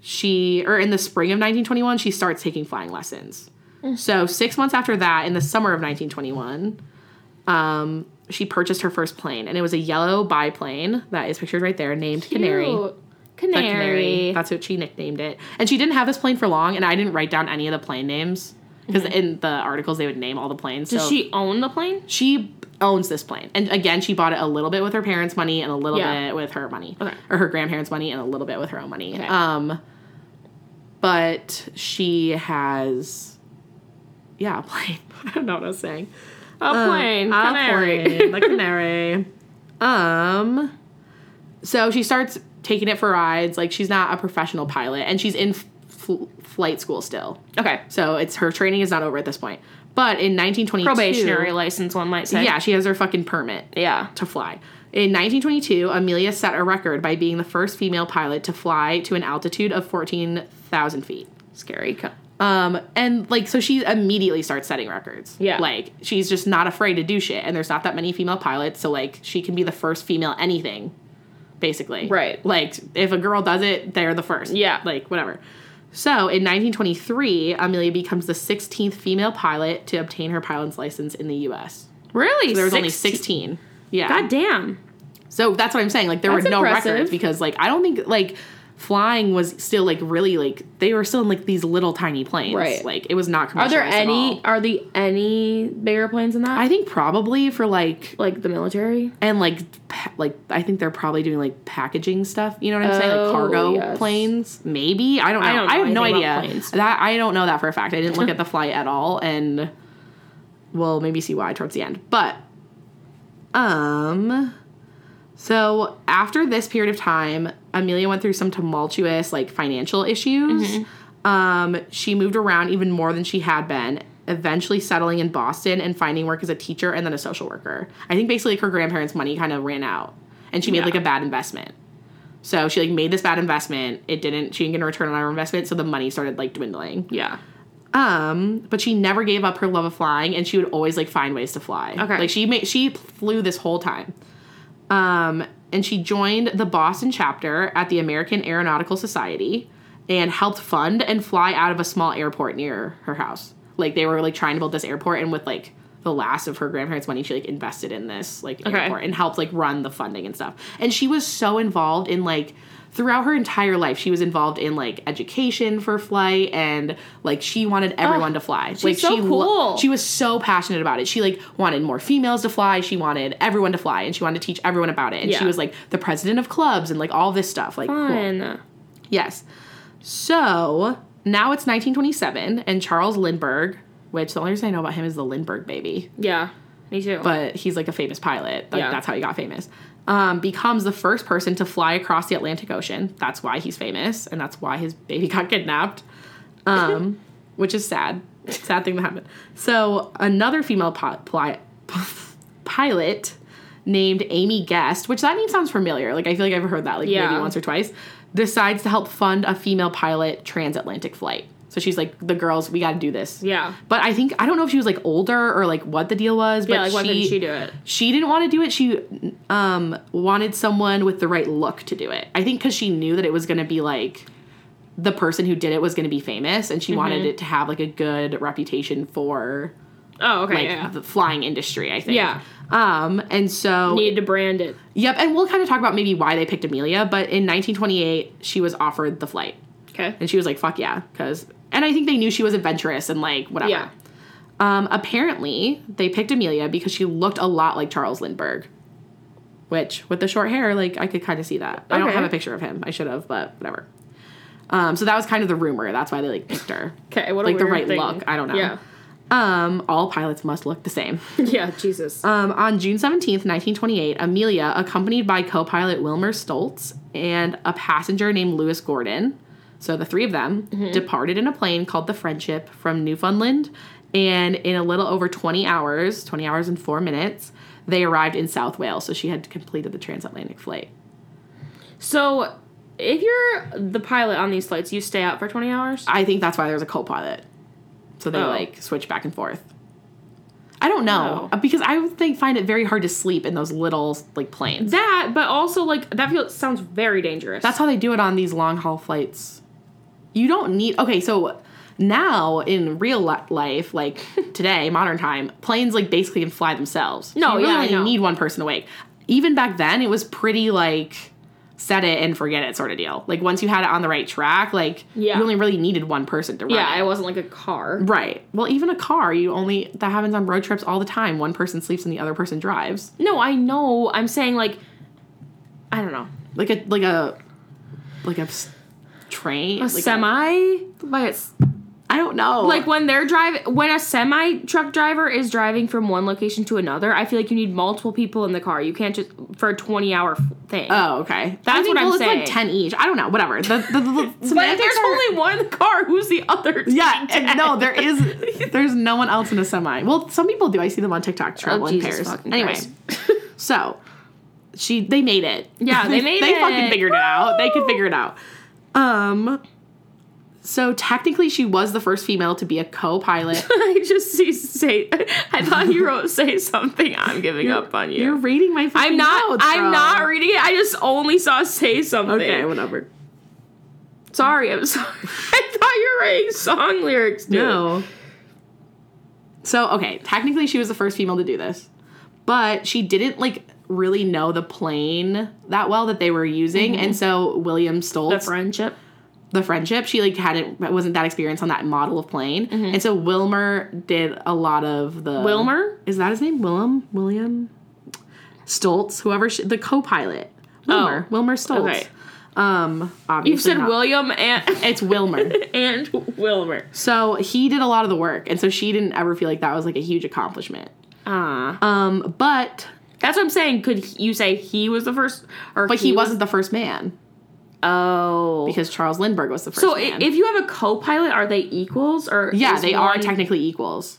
she or in the spring of 1921, she starts taking flying lessons. So six months after that, in the summer of 1921, um, she purchased her first plane, and it was a yellow biplane that is pictured right there, named Canary. Cute. The Canary. That's what she nicknamed it. And she didn't have this plane for long, and I didn't write down any of the plane names because in the articles they would name all the planes. Does so she own the plane? she owns this plane, and again, she bought it a little bit with her parents' money and a little Yeah. bit with her money, Okay. or her grandparents' money and a little bit with her own money. Okay. Um, but she has, yeah, a plane. I don't know what I was saying. A plane. A Canary. plane, the canary. um, so she starts taking it for rides. Like she's not a professional pilot, and she's in fl- flight school still. Okay. So it's her training is not over at this point. But in 1922, Probationary license, one might say. yeah, she has her fucking permit Yeah. to fly. In 1922, Amelia set a record by being the first female pilot to fly to an altitude of 14,000 feet. Scary. Um, and like, so she immediately starts setting records. Yeah. Like, she's just not afraid to do shit. And there's not that many female pilots. So, like, she can be the first female anything, basically. Right. Like, if a girl does it, they're the first. Yeah. Like, whatever. So, in 1923, Amelia becomes the 16th female pilot to obtain her pilot's license in the U.S. Really? There was only 16 16. Yeah. God damn. So that's what I'm saying. Like there That's were no impressive. records because like I don't think like flying was still like really like they were still in like these little tiny planes. Right. Like it was not commercial. Are there any? Are the any bigger planes than that? I think probably for like like the military. and like pa- like I think they're probably doing like packaging stuff. You know what I'm saying? Oh, Like cargo yes. planes. Maybe I don't know. I I, don't know have no idea. That I don't know that for a fact. I didn't look at the flight at all, and we'll maybe see why towards the end. But um, so after this period of time, Amelia went through some tumultuous like financial issues. Mm-hmm. Um, she moved around even more than she had been. Eventually settling in Boston and finding work as a teacher and then a social worker. I think basically like, her grandparents' money kind of ran out, and she made Yeah. like a bad investment. So she like made this bad investment. It didn't. She didn't get a return on her investment, so the money started like dwindling. Yeah. Um, but she never gave up her love of flying, and she would always like find ways to fly. Okay. like she made she flew this whole time. Um, and she joined the Boston chapter at the American Aeronautical Society and helped fund and fly out of a small airport near her house. Like they were like trying to build this airport, and with like the last of her grandparents' money, she like invested in this like Okay. airport and helped like run the funding and stuff. And she was so involved in like throughout her entire life, she was involved in like education for flight and like she wanted everyone oh, to fly. like so she lo- cool. she was so passionate about it. She like wanted more females to fly. She wanted everyone to fly, and she wanted to teach everyone about it. And she was like the president of clubs and like all this stuff. Like cool. Yes. So now it's 1927, and Charles Lindbergh, which the only reason I know about him is the Lindbergh baby, Yeah. Me too. but he's like a famous pilot. Like Yeah. that's how he got famous. Um, becomes the first person to fly across the Atlantic Ocean. That's why he's famous, and that's why his baby got kidnapped. Um, which is sad. Sad thing that happened. So another female pi- pli- pilot named Amy Guest, which that name sounds familiar. Like I feel like I've heard that like Yeah. maybe once or twice. Decides to help fund a female pilot transatlantic flight. So she's like, the girls, we got to do this. yeah. But I think I don't know if she was like older or like what the deal was. But Yeah. Like, why she, couldn't she do it? she didn't want to do it. She um, wanted someone with the right look to do it. I think because she knew that it was going to be like the person who did it was going to be famous, and she wanted Mm-hmm. it to have like a good reputation for Oh, okay. like yeah. the flying industry. I think. Yeah. Um, and so Needed to brand it. yep, and we'll kind of talk about maybe why they picked Amelia. But in 1928, she was offered the flight, Okay. and she was like, "Fuck yeah," because. And I think they knew she was adventurous and like whatever. Yeah. Um, apparently, they picked Amelia because she looked a lot like Charles Lindbergh. Which, with the short hair, like I could kind of see that. I don't have a picture of him. I should have, but whatever. Um, so that was kind of the rumor. That's why they like picked her. Okay. What a Like the right thing. look. I don't know. Yeah. Um, all pilots must look the same. Yeah. Jesus. Um, on June 17th, 1928, Amelia, accompanied by co pilot Wilmer Stultz and a passenger named Louis Gordon, so the three of them, mm-hmm. departed in a plane called the Friendship from Newfoundland. And in a little over 20 hours, 20 hours and four minutes, they arrived in South Wales, so she had completed the transatlantic flight. So, if you're the pilot on these flights, you stay out for 20 hours? I think that's why there's a co-pilot. So they Oh. like switch back and forth. I don't know oh. uh, because I would think find it very hard to sleep in those little like planes. That, but also, like, that feels sounds very dangerous. That's how they do it on these long haul flights. You don't need okay, so now in real life, like today, modern time, planes like basically can fly themselves. So No, you really yeah, only need one person awake. Even back then, it was pretty like set it and forget it sort of deal. Like once you had it on the right track, like Yeah. you only really needed one person to run. yeah, it. it wasn't like a car. Right. Well, even a car, you only that happens on road trips all the time. One person sleeps and the other person drives. No, I know. I'm saying, like, I don't know. Like a like a like a train. A like semi? But it's I don't know. like when they're driving when a semi truck driver is driving from one location to another i feel like you need multiple people in the car you can't just for a 20 hour thing Oh, okay. That's I think, what I'm it's saying. like ten each. I don't know. Whatever. The the, the, but semantics there's are- only one in the car who's the other yeah. and no, there is. There's no one else in a semi. Well, some people do. I see them on TikTok travel Oh, Jesus pairs. Anyway, so she they made it. Yeah, they made they it. They fucking figured it out. They could figure it out. Um. So technically, she was the first female to be a co-pilot. i just see say i thought you wrote say something i'm giving up on you You're reading my. i'm not notes, i'm not reading it i just only saw say something Okay, whatever. sorry i'm sorry i thought you were writing song lyrics dude. No. So, okay, technically she was the first female to do this. But she didn't like really know the plane that well that they were using. And so William Stultz, the friendship the friendship, she like hadn't wasn't that experienced on that model of plane. And so Wilmer did a lot of the wilmer Is that his name? Willem? William Stultz, whoever she, the co-pilot. Wilmer. Oh, Wilmer Stultz. okay. Um obviously you said not. william and It's Wilmer. and wilmer So he did a lot of the work, and so she didn't ever feel like that was like a huge accomplishment. Ah, Um, but that's what I'm saying. Could you say he was the first, or but he, was- wasn't the first man Oh, because Charles Lindbergh was the first so man. if you have a co-pilot, are they equals or yeah, they are technically equals.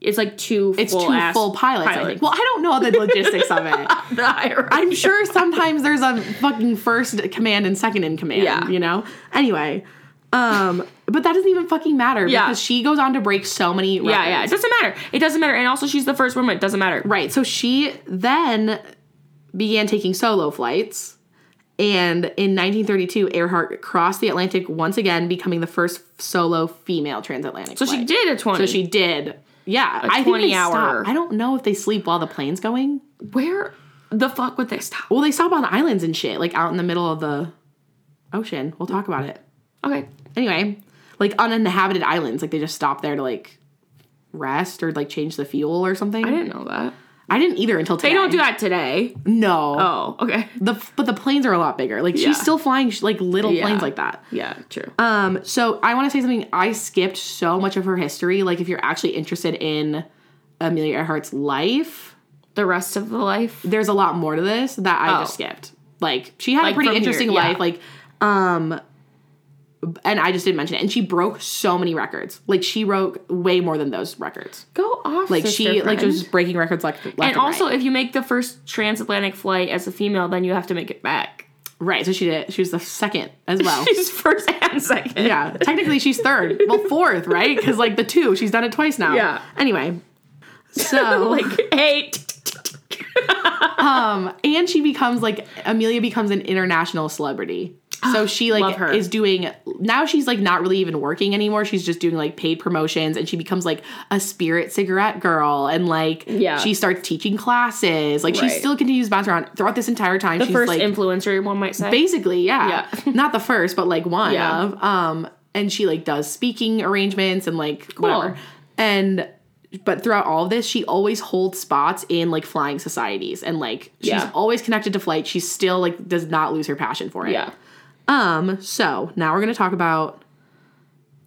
It's like two. It's full two full pilots, I think. Well, I don't know the logistics of it. I'm sure sometimes there's a fucking first command and second in command. Yeah. you know. Anyway, um, but that doesn't even fucking matter Yeah. because she goes on to break so many. Records. yeah, yeah. It doesn't matter. It doesn't matter. And also, she's the first woman. It doesn't matter. Right. So she then began taking solo flights. And in 1932, Earhart crossed the Atlantic once again, becoming the first solo female transatlantic. So she did a twenty. So she did. Yeah, I think 20 they hour. stop. I don't know if they sleep while the plane's going. Where the fuck would they stop? Well, they stop on islands and shit, like out in the middle of the ocean. We'll talk about it. Okay. Anyway, like uninhabited islands, like they just stop there to like rest or like change the fuel or something. I didn't know that. I didn't either until today. They don't do that today. No. Oh, okay. The but the planes are a lot bigger. Like Yeah. she's still flying like little Yeah. planes like that. Yeah, true. Um, so I want to say something. I skipped so much of her history. Like if you're actually interested in Amelia Earhart's life, the rest of the life. there's a lot more to this that I Oh. just skipped. Like she had Like, a pretty from here, interesting yeah. life. Like, um, and I just didn't mention it. And she broke so many records. Like she broke way more than those records. Go off. Like she like friend. just breaking records like left And also, right. if you make the first transatlantic flight as a female, then you have to make it back. right. So she did. She was the second as well. She's first and second. yeah, technically she's third. Well, fourth, right? Because like the two, she's done it twice now. Yeah. Anyway, so like eight. um, and she becomes like Amelia becomes an international celebrity. So she like her. is doing now she's like not really even working anymore. She's just doing like paid promotions and she becomes like a spirit cigarette girl and like Yeah. she starts teaching classes. Like she still continues to bounce around throughout this entire time. The she's first like influencer, one might say. basically yeah, Yeah. not the first but like one Yeah. of um and she like does speaking arrangements and like whatever and but throughout all of this she always holds spots in like flying societies and like she's Yeah. always connected to flight She still like does not lose her passion for it yeah. Um so now we're going to talk about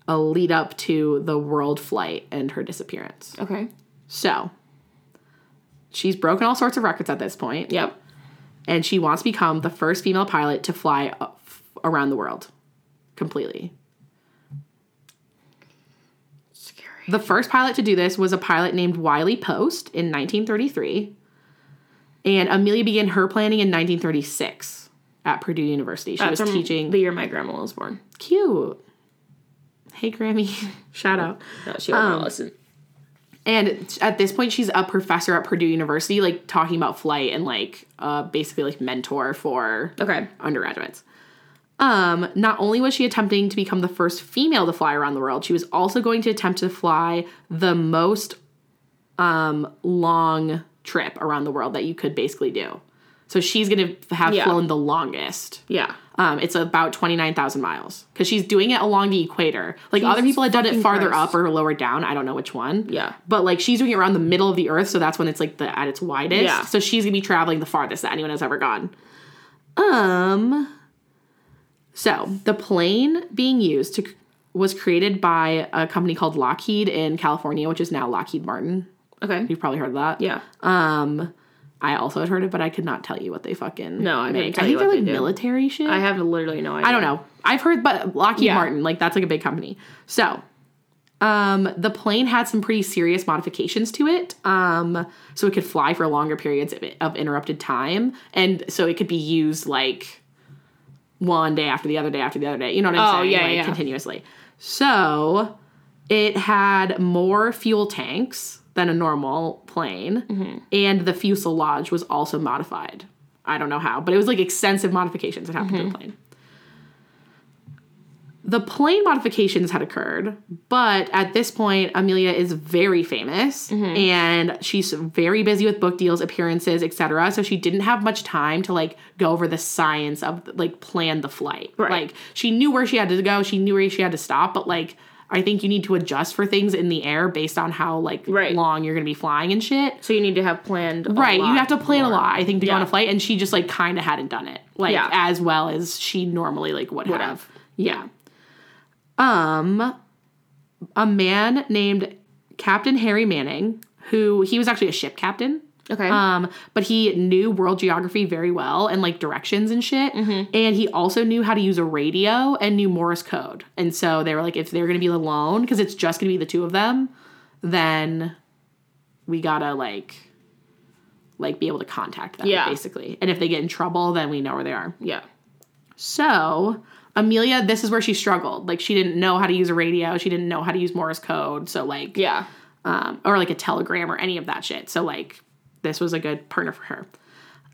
a lead up to the world flight and her disappearance Okay. so she's broken all sorts of records at this point Yep. and she wants to become the first female pilot to fly around the world completely. Scary. The first pilot to do this was a pilot named Wiley Post in 1933. And Amelia began her planning in 1936 at Purdue University. She That's was teaching. the year my grandma was born. Cute. Hey, Grammy. Shout out. No, she will Um, listen. And at this point, she's a professor at Purdue University, like talking about flight and like uh, basically like mentor for Okay. undergraduates. Um, not only was she attempting to become the first female to fly around the world, she was also going to attempt to fly the most um, long trip around the world that you could basically do. So she's going to have Yeah. flown the longest. Yeah. Um, it's about 29,000 miles because she's doing it along the equator. Like other people had done it farther Christ. up or lower down. I don't know which one. Yeah. But like she's doing it around the middle of the earth, so that's when it's like the at its widest. Yeah. So she's gonna be traveling the farthest that anyone has ever gone. Um. So the plane being used to was created by a company called Lockheed in California, which is now Lockheed Martin. Okay. You've probably heard of that. Yeah. Um, I also had heard it, but I could not tell you what they fucking No, I make. I think they're like they military shit. I have literally no idea. I don't know. I've heard, but Lockheed Yeah. Martin, like that's like a big company. So, um, the plane had some pretty serious modifications to it, um, so it could fly for longer periods of, of interrupted time, and so it could be used like one day after the other day after the other day. You know what I'm Oh, saying? yeah, like, yeah. continuously. So, it had more fuel tanks than a normal plane, Mm-hmm. and the fuselage was also modified. I don't know how, but it was like extensive modifications that happened to Mm-hmm. the plane. The plane modifications had occurred, but at this point, Amelia is very famous Mm-hmm. and she's very busy with book deals, appearances, etc. So she didn't have much time to like go over the science of like plan the flight. Right. Like she knew where she had to go, she knew where she had to stop, but like I think you need to adjust for things in the air based on how like Right. long you're gonna be flying and shit. So you need to have planned. a Right, you have to plan a lot, I think, to go on a flight, and she just like kind of hadn't done it like Yeah. as well as she normally like would, Would have. have. Yeah. Um, a man named Captain Harry Manning, who he was actually a ship captain. Okay. Um, but he knew world geography very well and like directions and shit. Mm-hmm. And he also knew how to use a radio and knew Morse code. And so they were like, if they're gonna be alone, because it's just gonna be the two of them, then we gotta like like be able to contact them Yeah. basically. And if they get in trouble, then we know where they are. yeah. So, Amelia, this is where she struggled. Like, she didn't know how to use a radio. She didn't know how to use Morse code. So, like, Yeah. um, or like a telegram or any of that shit. So, like, this was a good partner for her.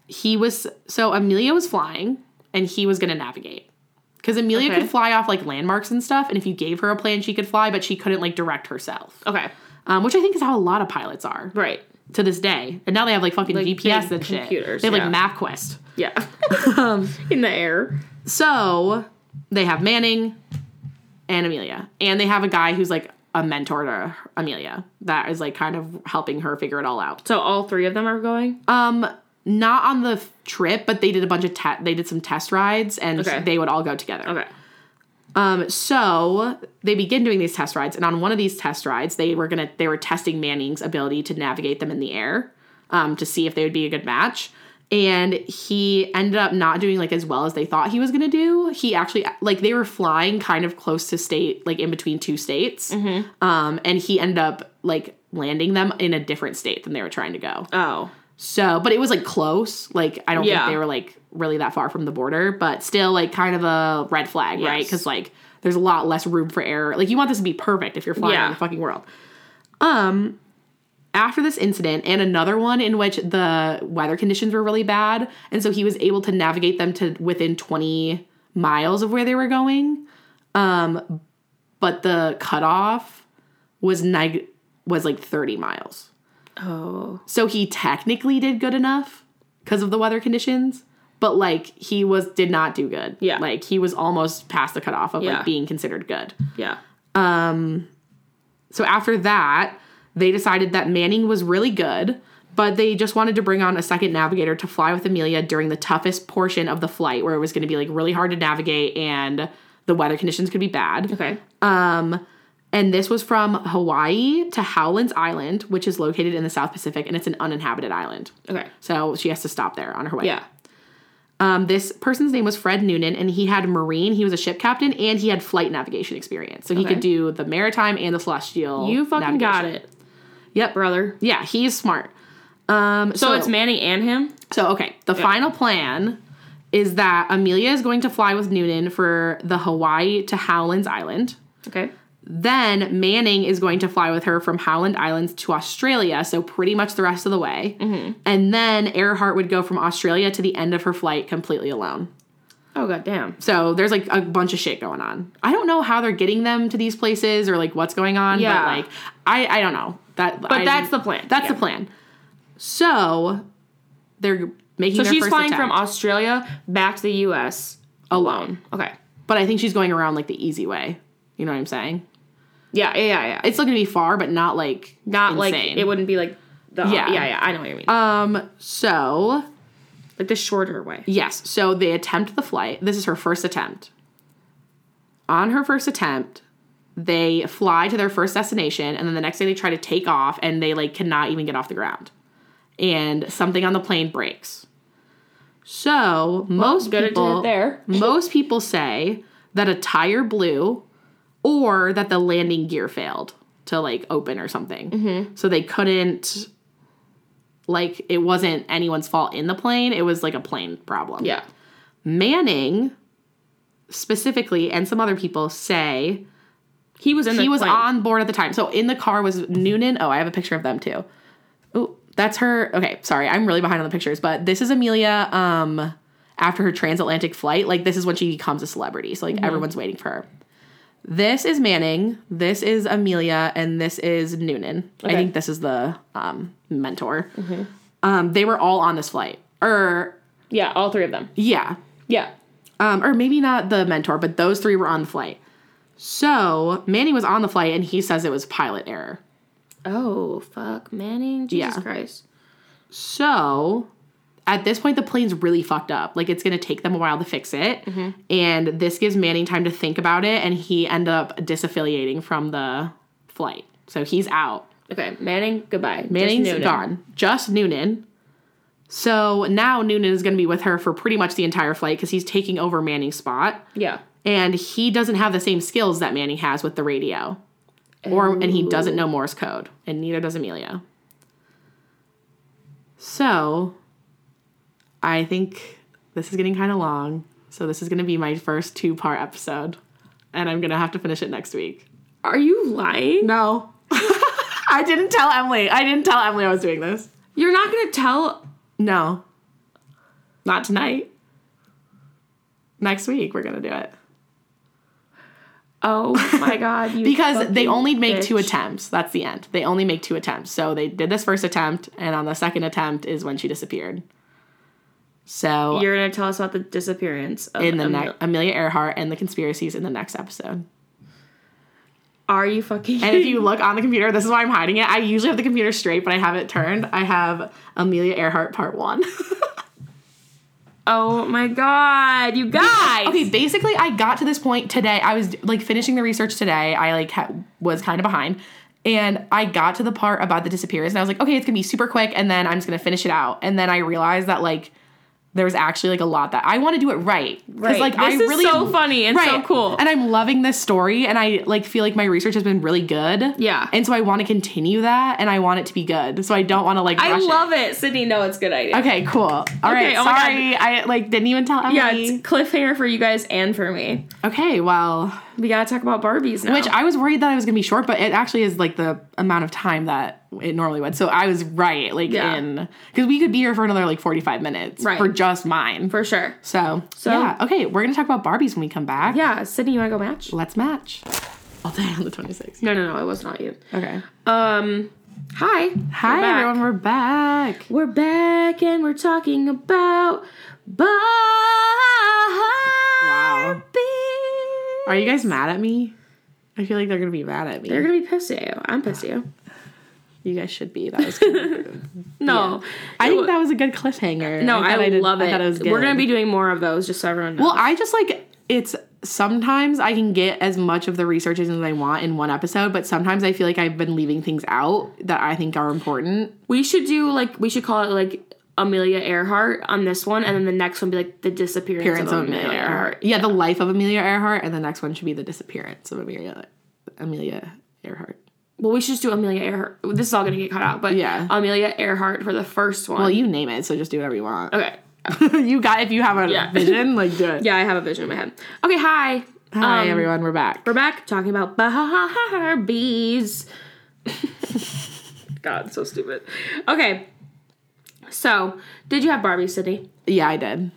He was, so Amelia was flying and he was going to navigate. Because Amelia Okay. could fly off like landmarks and stuff. And if you gave her a plan, she could fly, but she couldn't like direct herself. Okay. Um, which I think is how a lot of pilots are Right. to this day. And now they have like fucking Like, GPS and shit. computers, They have yeah. like MapQuest. Yeah. Um, In the air. So they have Manning and Amelia, and they have a guy who's like a mentor to Amelia that is like kind of helping her figure it all out. So all three of them are going. Um, not on the f- trip, but they did a bunch of te- they did some test rides, and Okay. they would all go together. Okay. Um, so they begin doing these test rides, and on one of these test rides, they were gonna they were testing Manning's ability to navigate them in the air, um, to see if they would be a good match. And he ended up not doing like as well as they thought he was gonna do. He actually like they were flying kind of close to state, like in between two states, um, and he ended up like landing them in a different state than they were trying to go. Oh. So, but it was like close. Like I don't Yeah. think they were like really that far from the border, but still like kind of a red flag, right? Because like there's a lot less room for error. Like you want this to be perfect if you're flying Yeah. in the fucking world. Um, after this incident and another one in which the weather conditions were really bad, and so he was able to navigate them to within 20 miles of where they were going. Um, but the cutoff was neg- was like 30 miles. Oh. So he technically did good enough because of the weather conditions, but like he was did not do good. Yeah. Like he was almost past the cutoff of Yeah. like being considered good. Yeah. um So after that, they decided that Manning was really good, but they just wanted to bring on a second navigator to fly with Amelia during the toughest portion of the flight where it was going to be like really hard to navigate and the weather conditions could be bad. Okay. Um, and this was from Hawaii to Howlands Island, which is located in the South Pacific and it's an uninhabited island. Okay. So she has to stop there on her way. Yeah. Um, this person's name was Fred Noonan, and he had marine. He was a ship captain, and he had flight navigation experience. So he could do the maritime and the celestial. You fucking got it, Yep. brother. Yeah, he's smart. Um, So, it's Manning and him. So, okay, the final plan is that Amelia is going to fly with Noonan for the Hawaii to Howlands Island. Okay. Then Manning is going to fly with her from Howland Islands to Australia, so pretty much the rest of the way. And then Earhart would go from Australia to the end of her flight completely alone. Oh god damn. So there's like a bunch of shit going on. I don't know how they're getting them to these places or like what's going on. Yeah. But like I I don't know. That But that's the plan. That's Yeah. the plan. So they're making So she's flying from Australia back to the US alone. Okay. But I think she's going around like the easy way. You know what I'm saying? Yeah, yeah, yeah. yeah. It's still gonna be far, but not like not like it wouldn't be like the Yeah. yeah, yeah, I know what you mean. Um so like the shorter way. Yes. So they attempt the flight. This is her first attempt. On her first attempt, they fly to their first destination, and then the next day they try to take off, and they like cannot even get off the ground, and something on the plane breaks. So most people there. most people say that a tire blew, or that the landing gear failed to like open or something. Mm-hmm. So they couldn't like it wasn't anyone's fault in the plane. It was like a plane problem. Yeah. manning specifically and some other people say He was in the he was plane. on board at the time. So in the car was noonan. Oh i have a picture of them too. Oh that's her. Okay sorry. I'm really behind on the pictures but this is amelia um after her transatlantic flight. Like this is when she becomes a celebrity. So like Mm-hmm. everyone's waiting for her this is manning this is amelia and this is noonan i think this is the um mentor um they were all on this flight or Yeah, all three of them. yeah Yeah. um, or maybe not the mentor, but those three were on the flight. So Manny was on the flight, and he says it was pilot error. Oh fuck, Manning. Jesus Yeah. Christ. So at this point, the plane's really fucked up. Like it's gonna take them a while to fix it, mm-hmm. and this gives Manning time to think about it, and he end up disaffiliating from the flight. So he's out. Okay, Manning. Goodbye. Just Manning's Noonan. gone. Just Noonan. So now Noonan is going to be with her for pretty much the entire flight because he's taking over Manning's spot. Yeah. and he doesn't have the same skills that Manning has with the radio. Or and he doesn't know Morse code, and neither does Amelia. So I think this is getting kind of long. So this is going to be my first two-part episode, and I'm going to have to finish it next week. Are you lying? No. I didn't tell Emily. I didn't tell Emily I was doing this. You're not gonna tell. No. Not tonight. Next week we're going to do it. Oh my god. You because they only make two attempts. That's the end. They only make two attempts. So they did this first attempt, and on the second attempt is when she disappeared. So You're gonna tell us about the disappearance of in the Emil- next Amelia Earhart and the conspiracies in the next episode. Are you fucking? And if you look on the computer, this is why I'm hiding it. I usually have the computer straight, but I have it turned. I have Amelia Earhart Part One. oh my god, you guys. okay, basically, I got to this point today. I was like finishing the research today. I like ha- was kind of behind, and I got to the part about the disappearance, and I was like, okay, it's gonna be super quick, and then I'm just gonna finish it out. And then I realized that like there's actually like a lot that I want to do it right. Right. Because like I is really so funny and so cool. and I'm loving this story, and I like feel like my research has been really good. Yeah. and so I want to continue that, and I want it to be good. So I don't want to like. I love it. Sydney. No, it's a good idea. Okay, cool. All right, oh sorry, I like didn't even tell Emily. Yeah, it's cliffhanger for you guys and for me. okay, well. We gotta talk about Barbies now. Which I was worried that it was gonna be short, but it actually is like the amount of time that it normally would. So I was right, like Yeah. in because we could be here for another like forty five minutes Right. for just mine. for sure. so, So- yeah, okay, we're gonna talk about Barbies when we come back. Yeah, Sydney, you wanna go match? let's match. All day on the twenty sixth. No, no, no. It was not you. Okay. Um, hi. Hi We're everyone, we're back. We're back and we're talking about Barbies. Are you guys mad at me? I feel like they're gonna be mad at me. They're gonna be pissed at you. I'm pissed at you. you guys should be. That was. Good. No, I think that was a good cliffhanger. no, thought I, did- love I it. it was good. We're gonna be doing more of those, just so everyone knows. Well, I just like it's sometimes I can get as much of the research as I want in one episode, but sometimes I feel like I've been leaving things out that I think are important. we should do like we should call it like Amelia Earhart on this one, and then the next one be like the disappearance, Appearance of of Amelia, Amelia Earhart. Earhart. Yeah, the life of Amelia Earhart, and the next one should be the disappearance of Amelia Amelia Earhart. Well, we should just do Amelia Earhart. This is all gonna get cut out, but Yeah. Amelia Earhart for the first one. Well, you name it, so just do whatever you want. okay. you got if you have a Yeah. vision, like do it. Yeah, I have a vision in my head. Okay, hi. Hi Um, everyone, we're back. We're back talking about Barbies. God, so stupid. Okay. So, did you have Barbie, Sydney? Yeah, I did.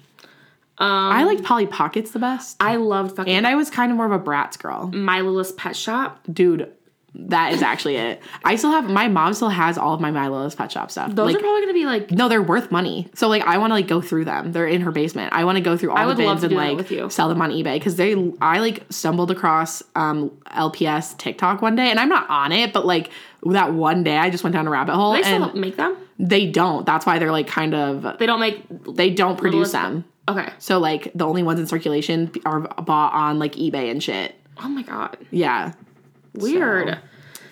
Um, I liked Polly Pockets the best. I loved fucking And I was kind of more of a Bratz girl. My Littlest Pet Shop. Dude, that is actually it. I still have my mom still has all of my My Littlest Pet Shop stuff. Those like, are probably gonna be like no, they're worth money. So like I want to like go through them. They're in her basement. I want to go through all would the bins and like sell them on eBay because they I like stumbled across um LPS TikTok one day and I'm not on it, but like that one day I just went down a rabbit hole they and still make them. They don't. That's why they're like kind of They don't make. they don't produce them. Okay. So like the only ones in circulation are bought on like eBay and shit. Oh my god. Yeah. Weird. So,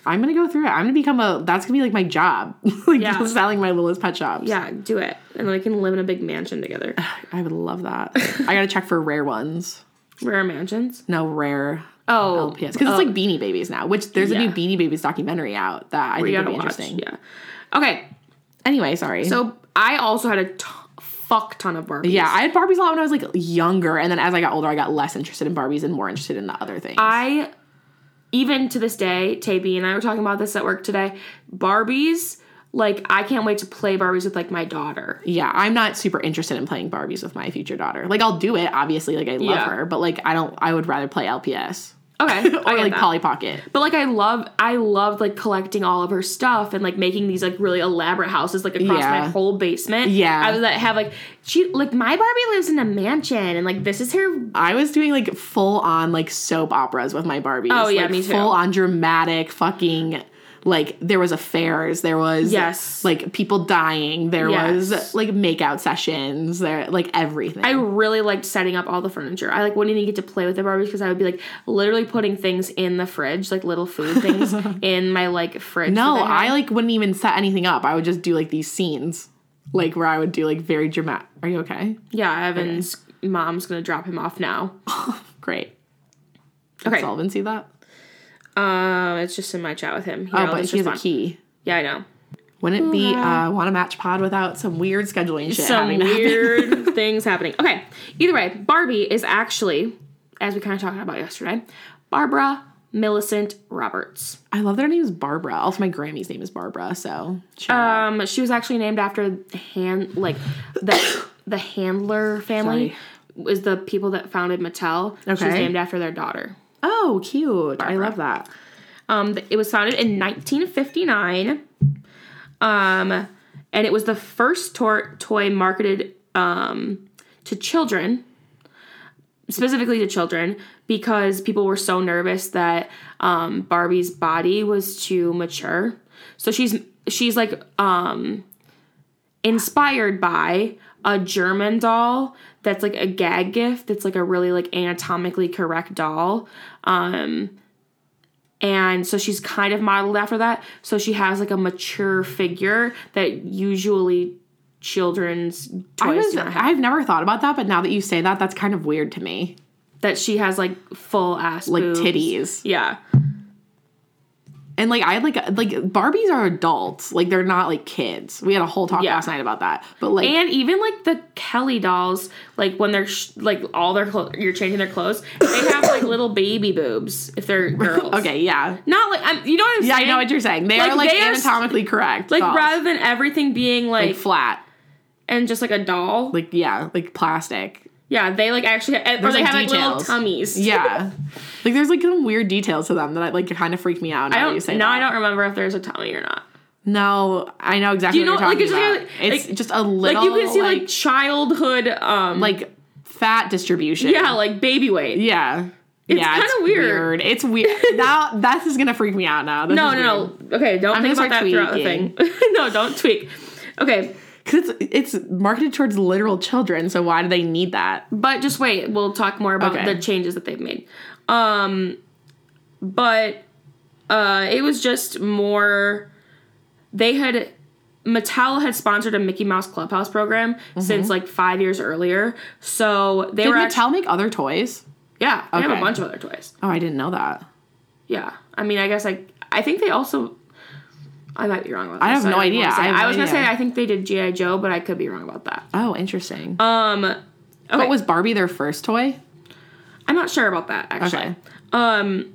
I'm gonna go through it. I'm gonna become a. That's gonna be like my job, like Yeah. selling my littlest pet shops. yeah, do it, and then we can live in a big mansion together. I would love that. I gotta check for rare ones. Rare mansions. No rare Oh, LPS because oh, it's like Beanie Babies now. Which there's a new Beanie Babies documentary out that I we think would be interesting. Yeah. Okay. Anyway, sorry. So I also had a t- fuck ton of Barbies. yeah, I had Barbies a lot when I was like younger, and then as I got older, I got less interested in Barbies and more interested in the other things. I even to this day, Taby and I were talking about this at work today. Barbies, like I can't wait to play Barbies with like my daughter. yeah, I'm not super interested in playing Barbies with my future daughter. Like I'll do it, obviously, like I love Yeah. her, but like I don't. I would rather play LPS Okay, I or like that. Polly Pocket. But like I love I loved like collecting all of her stuff and like making these like really elaborate houses like across Yeah. my whole basement. Yeah. I would like, have like she like my Barbie lives in a mansion and like this is her I was doing like full on like soap operas with my Barbies. Oh, yeah, like, me too. Full on dramatic fucking like there was affairs, there was Yes. like people dying, there Yes. was like makeout sessions, there like everything. I really liked setting up all the furniture. I like wouldn't even get to play with the Barbies because I would be like literally putting things in the fridge, like little food things in my like fridge. no, I like wouldn't even set anything up. I would just do like these scenes. Like where I would do like very dramatic. Are you okay? yeah. Evan's mom's gonna drop him off now. Great. Did Okay, Sullivan see that? Um, it's just in my chat with him. Oh, Yeah, but she has a key. Yeah, I know. Wouldn't it be uh, want to match pod without some weird scheduling shit some having to happen? weird things happening. Okay, either way, Barbie is actually, as we kind of talked about yesterday, Barbara Millicent Roberts. I love that her name is Barbara. Also, my Grammy's name is Barbara. So shout out. Um, she was actually named after the hand, like the the Handler family. Is the people that founded Mattel? She was Okay. named after their daughter. Oh, cute. I love that. Um, it was founded in 1959. Um, and it was the first tor- toy marketed um, to children, specifically to children, because people were so nervous that um, Barbie's body was too mature. So she's she's like um, inspired by a German doll that's like a gag gift. That's like a really like anatomically correct doll. Um, and so she's kind of modeled after that. So she has like a mature figure that usually children's toys I was, do not have. I've never thought about that, but now that you say that, that's kind of weird to me. that she has like full ass Like boobs. titties. Yeah. And like I like like Barbies are adults. Like they're not like kids. We had a whole talk Yeah. last night about that. But like And even like the Kelly dolls, like when they're sh- like all their clothes, you're changing their clothes, they have like little baby boobs if they're girls. okay, yeah. Not like I'm. You know what I'm Yeah, saying? Yeah, I know what you're saying. They Like, are like they are anatomically correct. Like dolls. rather than everything being like, like flat. and just like a doll. Like yeah, like plastic. Yeah, they like actually, or There's, they like, have like little details. tummies. Yeah. like there's like some weird details to them that like kind of freak me out. Now I don't. now that. I don't remember if there's a tummy or not. No, I know exactly Do you what know- you're like, it's about. like- it's like- just a little Like you can see like, childhood. Um. like fat distribution. yeah, like baby weight. Yeah. It's yeah, kinda weird. It's weird. now that is gonna freak me out now. This No, no, weird. no. Okay, don't I'm think about that start throughout the thing. no, don't tweak. Okay, Cause it's it's marketed towards literal children, so why do they need that? but just wait. We'll talk more about Okay. the changes that they've made. Um, but uh, it was just more. They had Mattel had sponsored a Mickey Mouse Clubhouse program since like five years earlier. So they Did were Mattel make other toys? yeah, they have a Okay. bunch of other toys. Oh, I didn't know that. Yeah, I mean, I guess I I think they also. I might be wrong about. This, I have so no idea. I have I no was gonna say. I think they did GI Joe, but I could be wrong about that. Oh, interesting. Um, okay. But was Barbie their first toy? I'm not sure about that actually. Okay. Um,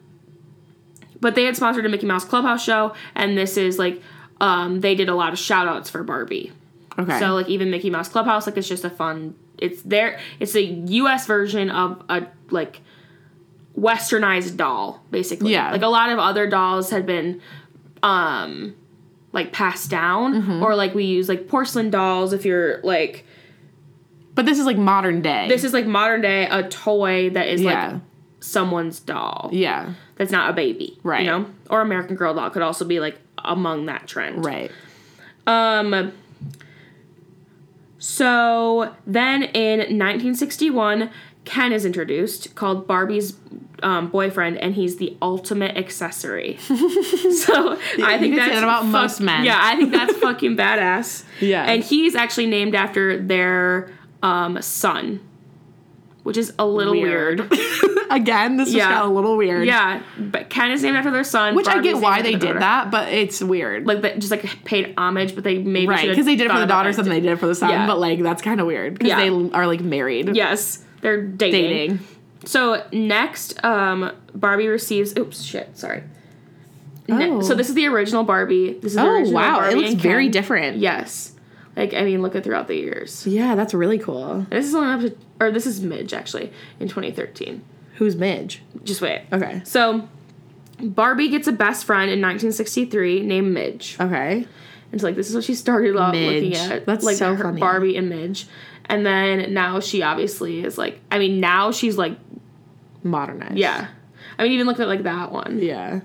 but they had sponsored a Mickey Mouse Clubhouse show, and this is like, um, they did a lot of shout outs for Barbie. Okay. So like even Mickey Mouse Clubhouse, like it's just a fun. It's there. It's a U.S. version of a like westernized doll, basically. Yeah. Like a lot of other dolls had been, um, like passed down, Mm-hmm. or like we use like porcelain dolls. If you're like, but this is like modern day. this is like modern day a toy that is yeah. like someone's doll. yeah. That's not a baby, Right. You know, or American Girl doll could also be like among that trend, Right. Um. So then in 1961, Ken is introduced, called Barbie's um, boyfriend, and he's the ultimate accessory. so I think that's that about fuck- most men. Yeah, I think that's fucking badass. Yeah. and he's actually named after their um, son, which is a little weird. Again, this Yeah. just got a little weird. yeah, but Ken is named after their son, Which I get why they the did daughter. that, but it's weird. Like they just like paid homage, but they maybe right. Because they did it for the daughter something they did it for the son, Yeah. but like that's kind of weird because Yeah. they are like married. Yes, they're dating. Dating. So next, um, Barbie receives. Oops, shit. Sorry. Ne- Oh. so this is the original Barbie. This is the Oh original wow, Barbie it looks very different. Yes. Like I mean, look at throughout the years. Yeah, that's really cool. And this is only up to, or this is Midge actually in 2013. Who's Midge? Just wait. Okay. So Barbie gets a best friend in 1963 named Midge. Okay. And so like this is what she started off looking at. That's like so her funny. Barbie and Midge. And then now she obviously is like I mean now she's like Modernized. yeah. I mean even look at like that one. Yeah.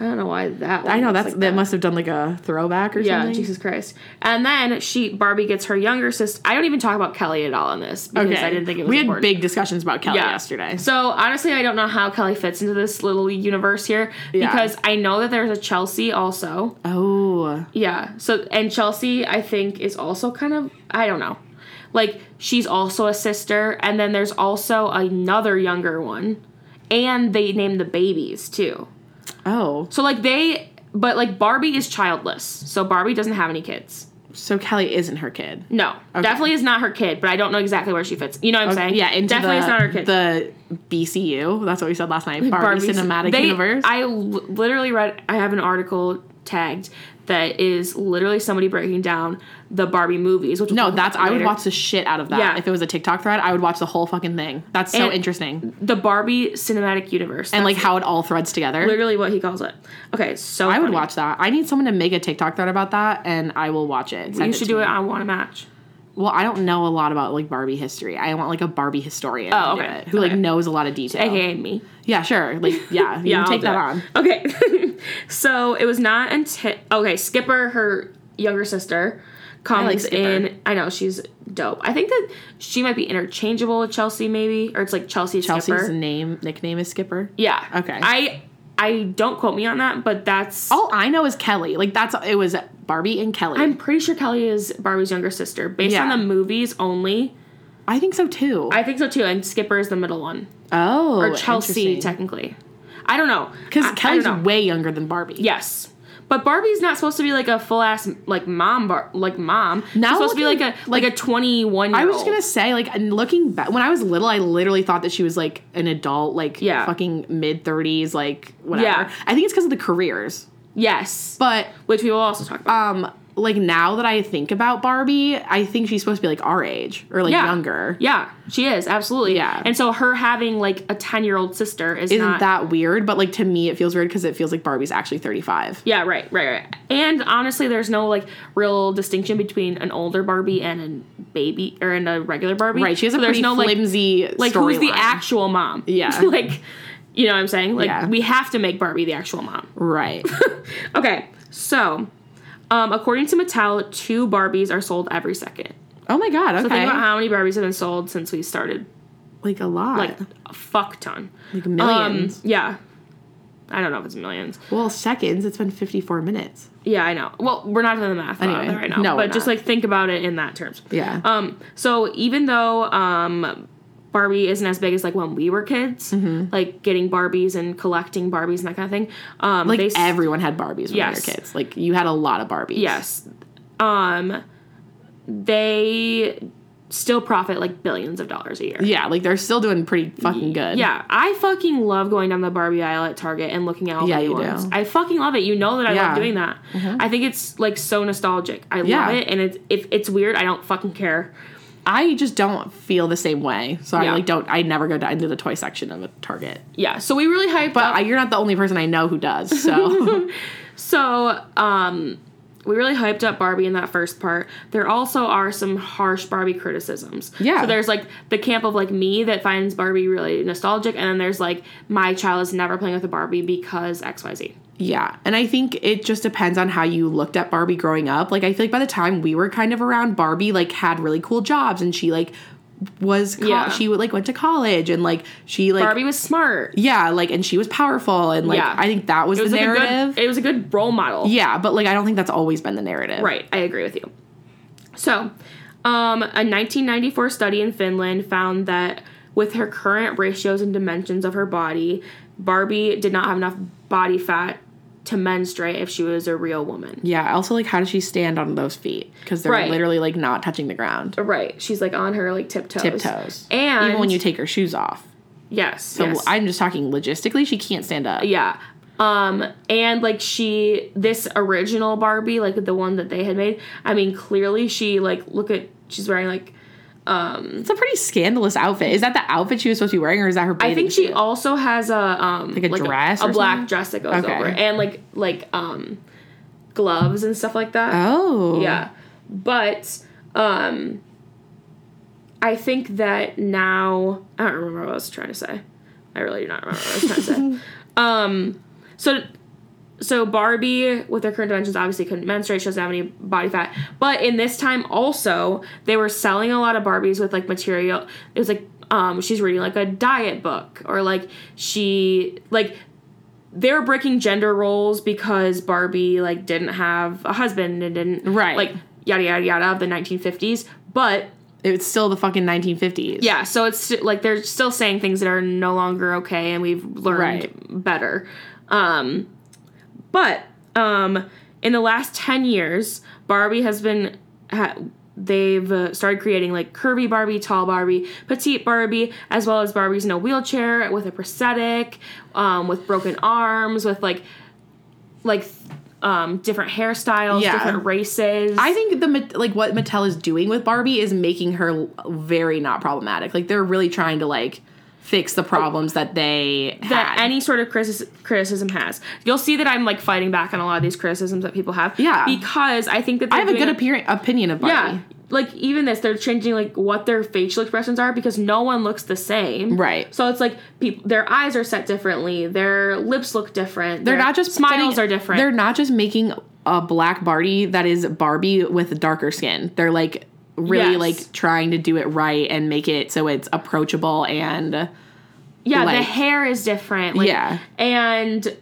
I don't know why that one I know that's like that must have done like a throwback or yeah, something. Jesus Christ. And then she Barbie gets her younger sister. I don't even talk about Kelly at all in this because Okay. I didn't think it was we had important. big discussions about Kelly Yeah. yesterday. So honestly, I don't know how Kelly fits into this little universe here Yeah. because I know that there's a Chelsea also. Oh. Yeah. So and Chelsea, I think, is also kind of I don't know, like she's also a sister, and then there's also another younger one, and they name the babies too. Oh. So like they, but like Barbie is childless, so Barbie doesn't have any kids. So Kelly isn't her kid. No, definitely is not her kid, but I don't know exactly where she fits. You know what I'm saying? Yeah, into definitely the, is not her kid. the BCU. That's what we said last night. Barbie Barbie's- Cinematic they- Universe. I l- literally read. I have an article tagged that is literally somebody breaking down the Barbie movies. Which no, that's I would watch the shit out of that. Yeah. If it was a TikTok thread, I would watch the whole fucking thing. That's so And- interesting. the Barbie cinematic universe And like how it all threads together. literally what he calls it. Okay, so I would watch that. I need someone to make a TikTok thread about that and I will watch it. Send You should to do me. it. I want a match. Well, I don't know a lot about like Barbie history. I want like a Barbie historian Oh, okay. it, who like knows a lot of detail. AKA me. Yeah, sure. Like yeah, you Yeah, take that it. on. Okay, so it was not until okay, Skipper, her younger sister, comes Skipper. in. I know she's dope. I think that she might be interchangeable with Chelsea, maybe, or it's like Chelsea Chelsea's Skipper. name nickname is Skipper. Yeah. Okay. I I don't quote me on that, but that's. All I know is Kelly. Like that's it was Barbie and Kelly. I'm pretty sure Kelly is Barbie's younger sister, based Yeah. on the movies only. I think so too. I think so too, and Skipper is the middle one, oh, or Chelsea technically. I don't know because I- I Kelly's know. way younger than Barbie. Yes. But Barbie's not supposed to be like a full ass like mom bar like mom. Now She's supposed to be like a like, a twenty one I was just gonna say, like, looking back when I was little, I literally thought that she was like an adult, like, Yeah. fucking mid thirties, like, whatever. Yeah. I think it's because of the careers, Yes. but Which we will also talk about. um, like now that I think about Barbie, I think she's supposed to be like our age or like yeah. younger. Yeah, she is, absolutely. Yeah. And so her having like a ten year old sister is Isn't not that weird? But like to me, it feels weird because it feels like Barbie's actually thirty five. Yeah, right, right, right. And honestly, there's no like real distinction between an older Barbie and a baby or and a regular Barbie. Right? She has a So there's pretty no like flimsy like who's the actual mom? Yeah. like you know what I'm saying? Like Yeah. we have to make Barbie the actual mom. Right. Okay, so um, according to Mattel, two Barbies are sold every second. oh my god. Okay. So think about how many Barbies have been sold since we started. like a lot. Like a fuck ton. like millions. Um, yeah. I don't know if it's millions. well, seconds. It's been fifty four minutes. Yeah, I know. Well, we're not doing the math Anyway, right now, no, but just like think about it in that terms. Yeah. Um. So even though um, Barbie isn't as big as like when we were kids, like getting Barbies and collecting Barbies and that kind of thing. Um, Like they everyone had Barbies when Yes. they were kids. Like you had a lot of Barbies. yes, um, they still profit like billions of dollars a year. Yeah, like they're still doing pretty fucking good. Yeah, I fucking love going down the Barbie aisle at Target and looking at all Yeah, the new you do. ones. I fucking love it. You know that I Yeah. Mm-hmm. love doing that. I think it's like so nostalgic. I Yeah. love it, and it's if it's weird, I don't fucking care. I just don't feel the same way. So I like don't I never go down into the toy section of a Target. Yeah, so we really hyped But up. I, you're not the only person I know who does. So So, um, we really hyped up Barbie in that first part. There also are some harsh Barbie criticisms. Yeah. So there's like the camp of like me that finds Barbie really nostalgic, and then there's like my child is never playing with a Barbie because X Y Z. yeah, and I think it just depends on how you looked at Barbie growing up. Like I feel like by the time we were kind of around, Barbie like had really cool jobs and she like was co- Yeah. she like went to college and like she like Barbie was smart. yeah like and she was powerful and like Yeah. I think that was, It was the like narrative. good. It was a good role model. yeah, but like I don't think that's always been the narrative. Right, I agree with you. So, um, a 1994 study in Finland found that with her current ratios and dimensions of her body, Barbie did not have enough body fat to menstruate if she was a real woman. Yeah. Also, like, how does she stand on those feet? Because they're Right. literally like not touching the ground. Right, she's like on her like tiptoes. Tiptoes. And even when you take her shoes off. yes, So yes. I'm just talking logistically. She can't stand up. Yeah. Um, and like she, this original Barbie, like the one that they had made, I mean, clearly she, like, look at, she's wearing like, It's a pretty scandalous outfit. Is that the outfit she was supposed to be wearing, or is that her? I think she suit? also has a, um, Like a dress a, or black dress that goes Okay. over and like, like, um, gloves and stuff like that. Oh. Yeah. But, um, I think that now, I don't remember what I was trying to say. I really do not remember what I was trying to say. Um, so so Barbie with her current dimensions obviously couldn't menstruate. She doesn't have any body fat. But in this time also, they were selling a lot of Barbies with like material. It was like um, she's reading like a diet book or like she like they were breaking gender roles because Barbie like didn't have a husband and didn't Right. like yada yada yada of the 1950s. But It's still the fucking 1950s. yeah, so it's like they're still saying things that are no longer okay, and we've learned Right. better. Um, but um, in the last ten years, Barbie has been ha- they've uh, started creating like curvy Barbie, tall Barbie, petite Barbie, as well as Barbies in a wheelchair with a prosthetic, um, with broken arms, with like like um, different hairstyles, Yeah. different races. I think the like what Mattel is doing with Barbie is making her very not problematic. Like they're really trying to like fix the problems that they that had. any sort of criticis- criticism has. You'll see that I'm like fighting back on a lot of these criticisms that people have. Yeah. Because I think that I have a good appear- opinion of Barbie. Yeah. Like even this, they're changing like what their facial expressions are because no one looks the same. Right. So it's like people, their eyes are set differently, their lips look different. They're their not just smiles putting- are different. They're not just making a black Barbie that is Barbie with darker skin. They're like really Yes. like trying to do it right and make it so it's approachable and yeah, the hair is different. Like, Yeah. And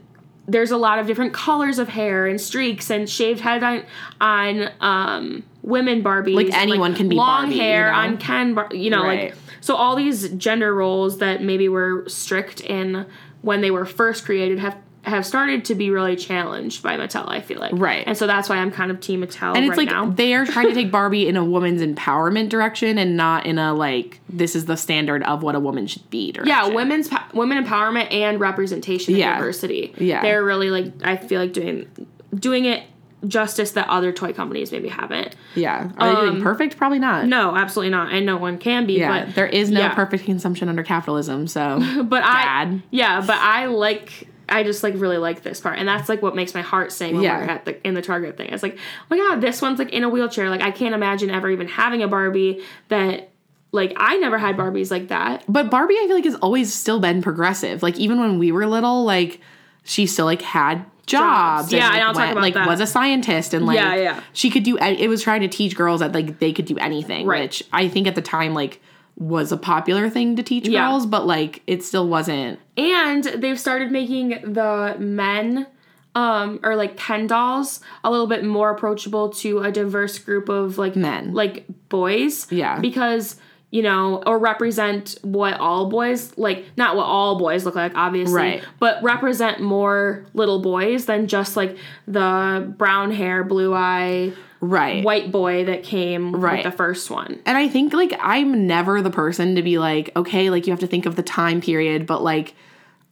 there's a lot of different colors of hair and streaks and shaved head on on um, women Barbies. Like, anyone can be long Barbie, hair you know? on Ken. Bar- you know, Right. like so all these gender roles that maybe were strict in when they were first created have have started to be really challenged by Mattel. I feel like Right. and so that's why I'm kind of Team Mattel and it's right like now. they are trying to take Barbie in a woman's empowerment direction and not in a like this is the standard of what a woman should be direction. Yeah, women's women empowerment and representation and Yeah. diversity. Yeah. they're really like I feel like doing doing it justice that other toy companies maybe haven't. Yeah. Are they doing perfect? Probably not. Um, No, absolutely not, and no one can be. Yeah. but there is no yeah. perfect consumption under capitalism, so But I yeah, but I like. I just like really like this part, and that's like what makes my heart sing when Yeah. we're at the in the Target thing. It's like, oh my god, this one's like in a wheelchair. Like I can't imagine ever even having a Barbie that, like I never had Barbies like that. But Barbie, I feel like has always still been progressive. Like even when we were little, like she still like had jobs. Jobs. Yeah, and, and like, I'll talk went- about like that. was a scientist and like Yeah, yeah. she could do. It was trying to teach girls that like they could do anything, Right. which I think at the time like was a popular thing to teach Yeah. girls, but like it still wasn't. And they've started making the men um or like Ken dolls a little bit more approachable to a diverse group of like Men. like boys. Yeah. Because you know, or represent what all boys like, not what all boys look like, obviously, Right. but represent more little boys than just like the brown hair, blue eye, Right. white boy that came Right. with the first one. And I think like I'm never the person to be like, okay, like you have to think of the time period, but like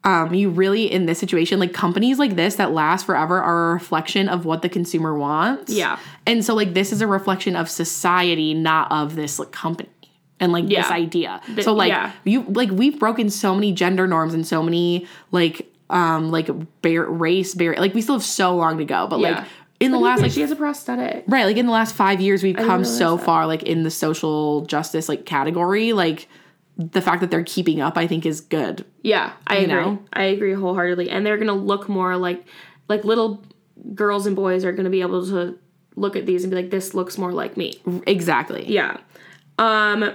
um you really in this situation, like companies like this that last forever are a reflection of what the consumer wants. Yeah. And so like this is a reflection of society, not of this like company. And like this Yeah. idea. so like yeah. you like we've broken so many gender norms and so many like um like bar- race barrier like we still have so long to go. But Yeah. like in the last like she has a prosthetic. Right, like in the last five years, we've come so that. far, like in the social justice like category. Like the fact that they're keeping up, I think, is good. Yeah, I agree. know? I agree wholeheartedly. And they're gonna look more like like little girls and boys are gonna be able to look at these and be like, this looks more like me. Exactly. Yeah. Um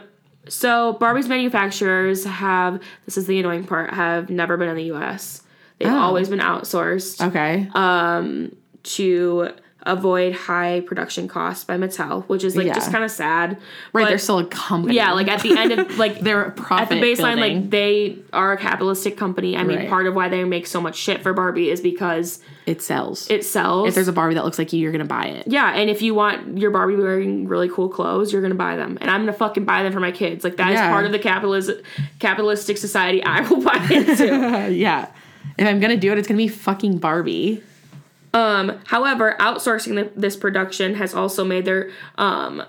so Barbie's manufacturers have this is the annoying part, have never been in the US. They've Oh. always been outsourced Okay. To avoid high production costs by Mattel, which is like Yeah. just kind of sad. right. But- they're still a company. yeah, like at the end of like they're a at profit. the baseline, building. like they are a capitalistic company. I mean, Right. part of why they make so much shit for Barbie is because it sells. it sells. if there's a Barbie that looks like you, you're gonna buy it. yeah, and if you want your Barbie wearing really cool clothes, you're gonna buy them, and I'm gonna fucking buy them for my kids. Like that is Yeah. part of the capitalist capitalistic society I will buy into. Uh, yeah. If I'm gonna do it, it's gonna be fucking Barbie. Um, however, outsourcing the, this production has also made their um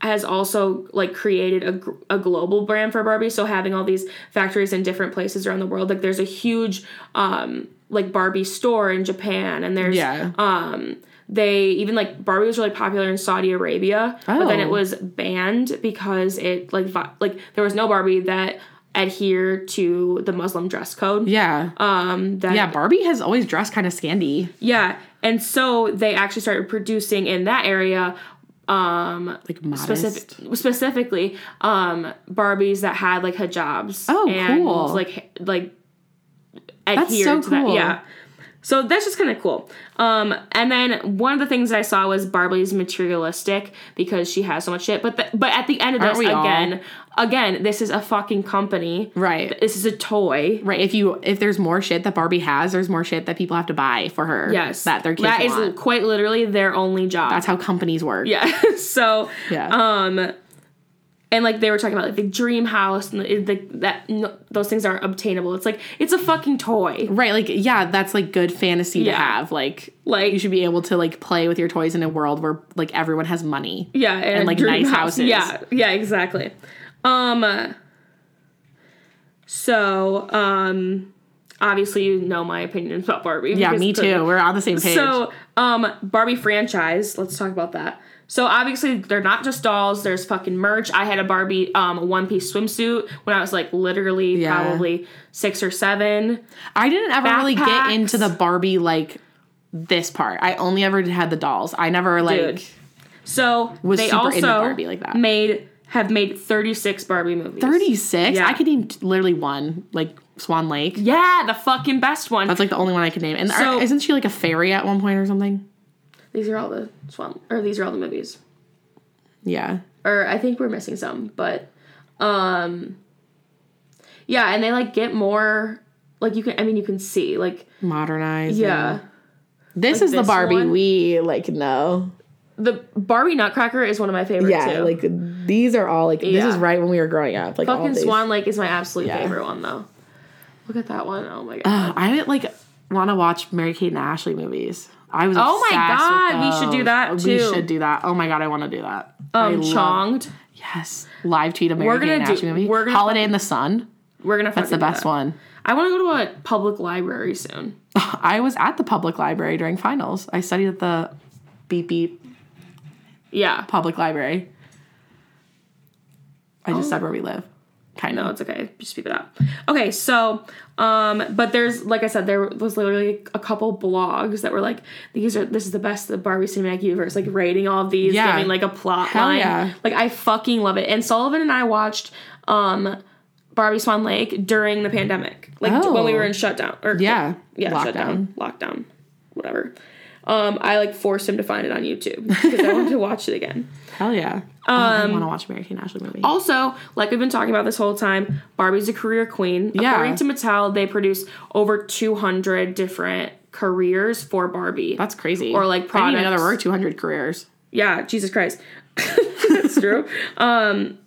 has also like created a, a global brand for Barbie. So having all these factories in different places around the world, like there's a huge um like Barbie store in Japan, and there's Yeah. um they even like Barbie was really popular in Saudi Arabia, but then Oh. it was banned because it like vi- like there was no Barbie that adhered to the Muslim dress code. Yeah. Um, that yeah. Barbie has always dressed kind of scandy, yeah, and so they actually started producing in that area um like modest. specific specifically um Barbies that had like hijabs. Oh, and cool. Like like adhere so to that. Yeah. So that's just kind of cool. Um, and then one of the things that I saw was Barbie's materialistic because she has so much shit. But the, but at the end of Aren't this, we all? again, again, this is a fucking company. Right. This is a toy. Right. If you if there's more shit that Barbie has, there's more shit that people have to buy for her. Yes, That their kids That is quite literally their only job. That's how companies work. Yeah. so Yeah. um and like they were talking about like the dream house and the, the that no, those things aren't obtainable. It's like it's a fucking toy. Right, like yeah, that's like good fantasy to have. Like Like- you should be able to like play with your toys in a world where like everyone has money. Yeah, and, And, like, dream nice house. houses. Yeah, yeah, exactly. Um so um obviously you know my opinions about Barbie. Yeah, me too. We're on the same page. So, um, Barbie franchise. Let's talk about that. So obviously they're not just dolls. There's fucking merch. I had a Barbie um one piece swimsuit when I was like literally Yeah. probably six or seven. I didn't ever really get into the Barbie like this part. I only ever had the dolls. I never like Dude. So Was they super also into Barbie like that. made have made 36 Barbie movies. 36. Yeah. I could name literally one, like Swan Lake. Yeah, the fucking best one. That's like the only one I could name. And So- are- isn't she like a fairy at one point or something? These are all the swam or these are all the movies. Yeah. or I think we're missing some, but um yeah, and they like get more like you can I mean you can see like Modernized. yeah. This Like is the Barbie one? we like know. The Barbie Nutcracker is one of my favorites Yeah, too. like these are all like this is right when we were growing up. Like fucking. Swan Lake is my absolute Yeah. favorite one though. Look at that one. Oh my god. Uh, I like want to watch Mary Kate and Ashley movies. I was. Oh my God, we should do that, We should do that. Oh my god, I want to do that. Um love- Chonged. Yes, live tweet a Mary We're gonna do- movie. we're gonna Holiday in the Sun. We're gonna That's the best that. one. I want to go to a public library soon. I was at the public library during finals. I studied at the beep beep Yeah. public library. I just said where we live. Kind No, of. it's okay. Just keep it up. Okay, so um, but there's like I said, there was literally a couple blogs that were like, these are this is the best of the Barbie cinematic universe, like rating all of these, Yeah. giving like a plot Hell line. yeah. Like I fucking love it. And Sullivan and I watched um Barbie Swan Lake during the pandemic. Like Oh. when we were in shutdown or Yeah. yeah, Lockdown. shutdown, lockdown, whatever. Um, I like forced him to find it on YouTube because I wanted to watch it again. Hell yeah. Oh, I want to watch American Ashley movie. Also, like we've been talking about this whole time, Barbie's a career queen. Yeah. According to Mattel, they produce over 200 different careers for Barbie. That's crazy. Or, like, I didn't know there were 200 careers. yeah, Jesus Christ. That's true. Um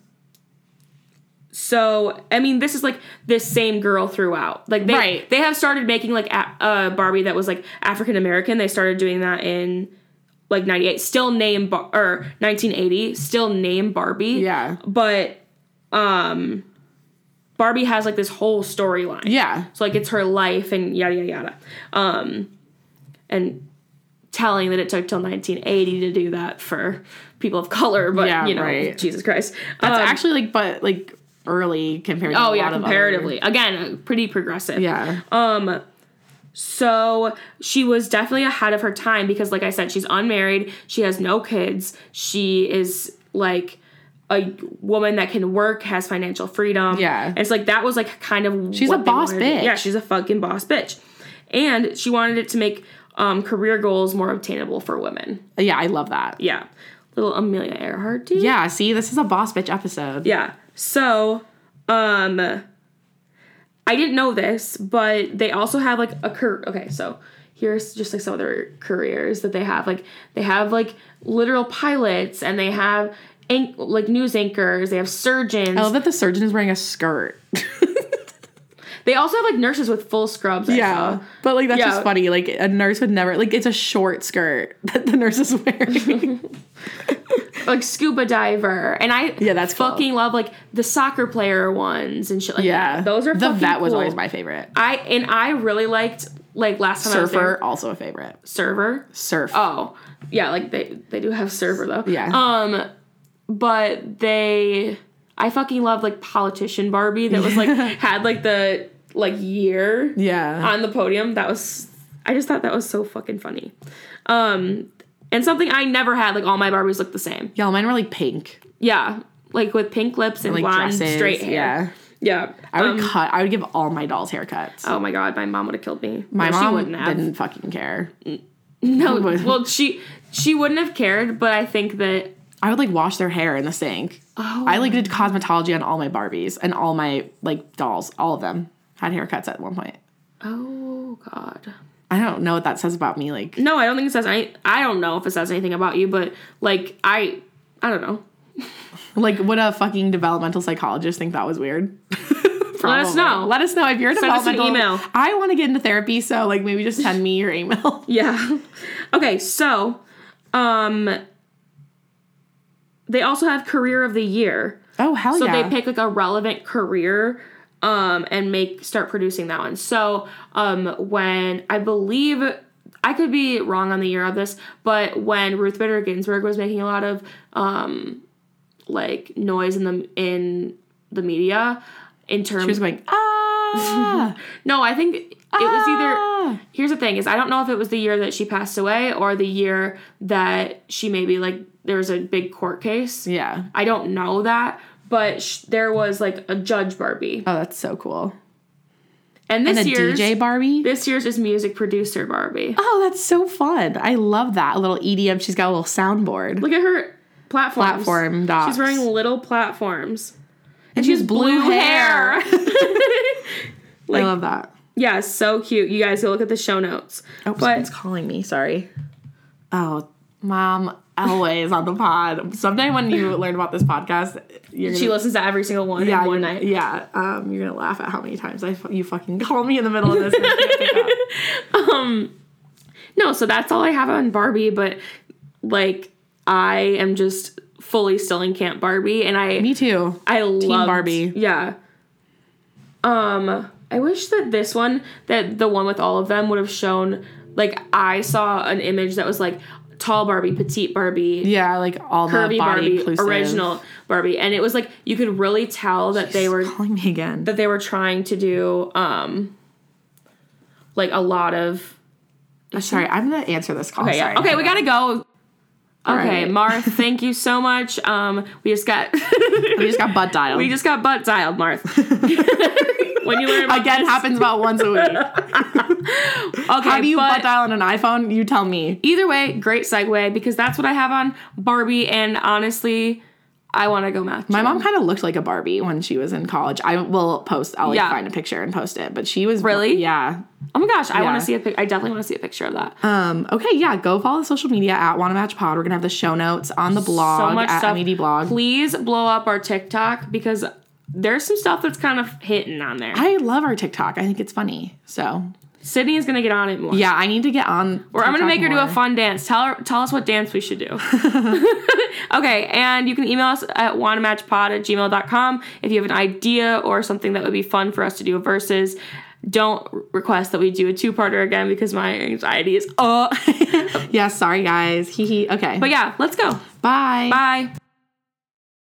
so I mean this is like this same girl throughout. Like they Right. they have started making like a uh, Barbie that was like African American. They started doing that in like 98. Still name Bar- or 1980, still name Barbie. Yeah. But um Barbie has like this whole storyline. Yeah. So like it's her life and yada yada yada. Um, and telling that it took till 1980 to do that for people of color, but Yeah, you know, right. Jesus Christ. That's Um, actually like, but like early compared to oh a yeah, lot of other- comparatively. Again, pretty progressive. yeah. Um, so she was definitely ahead of her time because, like I said, she's unmarried. She has no kids. She is like a woman that can work, has financial freedom. Yeah. And it's like that was like kind of She's a boss bitch. Yeah, she's a fucking boss bitch. And she wanted it to make um, career goals more obtainable for women. yeah, I love that. Yeah. Little Amelia Earhart, dude. Yeah, see, this is a boss bitch episode. Yeah. So, um I didn't know this, but they also have like a career. Okay, so here's just like some of their careers that they have. Like they have like literal pilots, and they have anch- like news anchors. They have surgeons. I love that the surgeon is wearing a skirt. they also have like nurses with full scrubs. I yeah. saw. But like that's Yeah. just funny. Like a nurse would never like it's a short skirt that the nurse is wearing. like scuba diver, and I Yeah, that's cool. fucking love like the soccer player ones and shit like yeah. that. Those are the fucking vet was cool. always my favorite. I and I really liked like last time I was Surfer, there. also a favorite. Server. Surf. Oh, yeah, like they they do have server though. Yeah. Um, but they, I fucking love like politician Barbie that was like had like the like year yeah. on the podium. That was I just thought that was so fucking funny. Um, and something I never had. Like all my Barbies look the same. Y'all, mine were like pink. Yeah, like with pink lips and Like blonde dresses. straight hair. Yeah. Yeah. I would Um, cut I would give all my dolls haircuts. Oh my god, my mom would have killed me. my No, mom she wouldn't have. didn't fucking care. No, well, she she wouldn't have cared, but I think that I would like wash their hair in the sink. Oh. I like did cosmetology on all my Barbies and all my like dolls. All of them had haircuts at one point. oh god. I don't know what that says about me. Like, No, I don't think it says any. I don't know if it says anything about you, but like I, I don't know. like would a fucking developmental psychologist think that was weird? Let us know. Let us know if you're a Send us an developmental. email. I want to get into therapy, so like maybe just send me your email. Yeah. Okay, so, um, they also have career of the year. Oh hell So yeah! So they pick like a relevant career um and make start producing that one. So um when I believe I could be wrong on the year of this, but when Ruth Bader Ginsburg was making a lot of um like noise in the in the media in terms she was going ah. No, I think it was either ah." here's the thing is I don't know if it was the year that she passed away or the year that she maybe like there was a big court case. Yeah. I don't know that, but sh- there was like a judge Barbie, Oh, that's so cool. and this And a year's DJ Barbie. this year's is music producer Barbie. Oh, that's so fun. I love that. A little EDM. She's got a little soundboard. Look at her platforms. Platform docs. She's wearing little platforms, and she has blue, hair. Like- I love that. yeah, so cute. You guys go look at the show notes. Oh, but someone's calling me. Sorry. Oh, mom, always on the pod. Someday when you learn about this podcast, you're she gonna, listens to every single one yeah, one night. Yeah, um, you're gonna laugh at how many times I you fucking call me in the middle of this. and I can't pick up. No, so that's all I have on Barbie, but like I am just fully still in Camp Barbie and I me too. I love Barbie. Yeah. Um I wish that this one that the one with all of them would have shown like I saw an image that was like tall Barbie, petite Barbie, Yeah, like all the curvy body Barbie, inclusive. original Barbie, and it was like you could really tell that they were calling me again. that they were trying to do um like a lot of Sorry, I'm gonna answer this call. Okay, yeah. Okay, we gotta go. Okay, right. Marth, thank you so much. Um, we just got We just got butt dialed. we just got butt dialed, Marth. when you learn Again, happens about once a week. okay, How do you but butt dial on an iPhone? You tell me. either way, great segue because that's what I have on Barbie, and honestly, I want to go match. My mom kind of looked like a Barbie when she was in college. I will post. I'll like Yeah. find a picture and post it. But she was Really? yeah. Oh my gosh, I want to see a pic. I definitely want to see a picture of that. Um. Okay. Yeah. Go follow the social media at Wanna Match Pod. We're gonna have the show notes on the blog so much at stuff. MED blog. Please blow up our TikTok because there's some stuff that's kind of hitting on there. I love our TikTok. I think it's funny. So Sydney is gonna get on it more. yeah, I need to get on. Or I'm gonna make her do a fun dance. Tell her, tell us what dance we should do. okay, and you can email us at wannamatchpod at gmail.com if you have an idea or something that would be fun for us to do versus. Don't request that we do a two-parter again because my anxiety is oh. Yeah. Sorry, guys. Hee hee. Okay. But yeah, let's go. bye. Bye.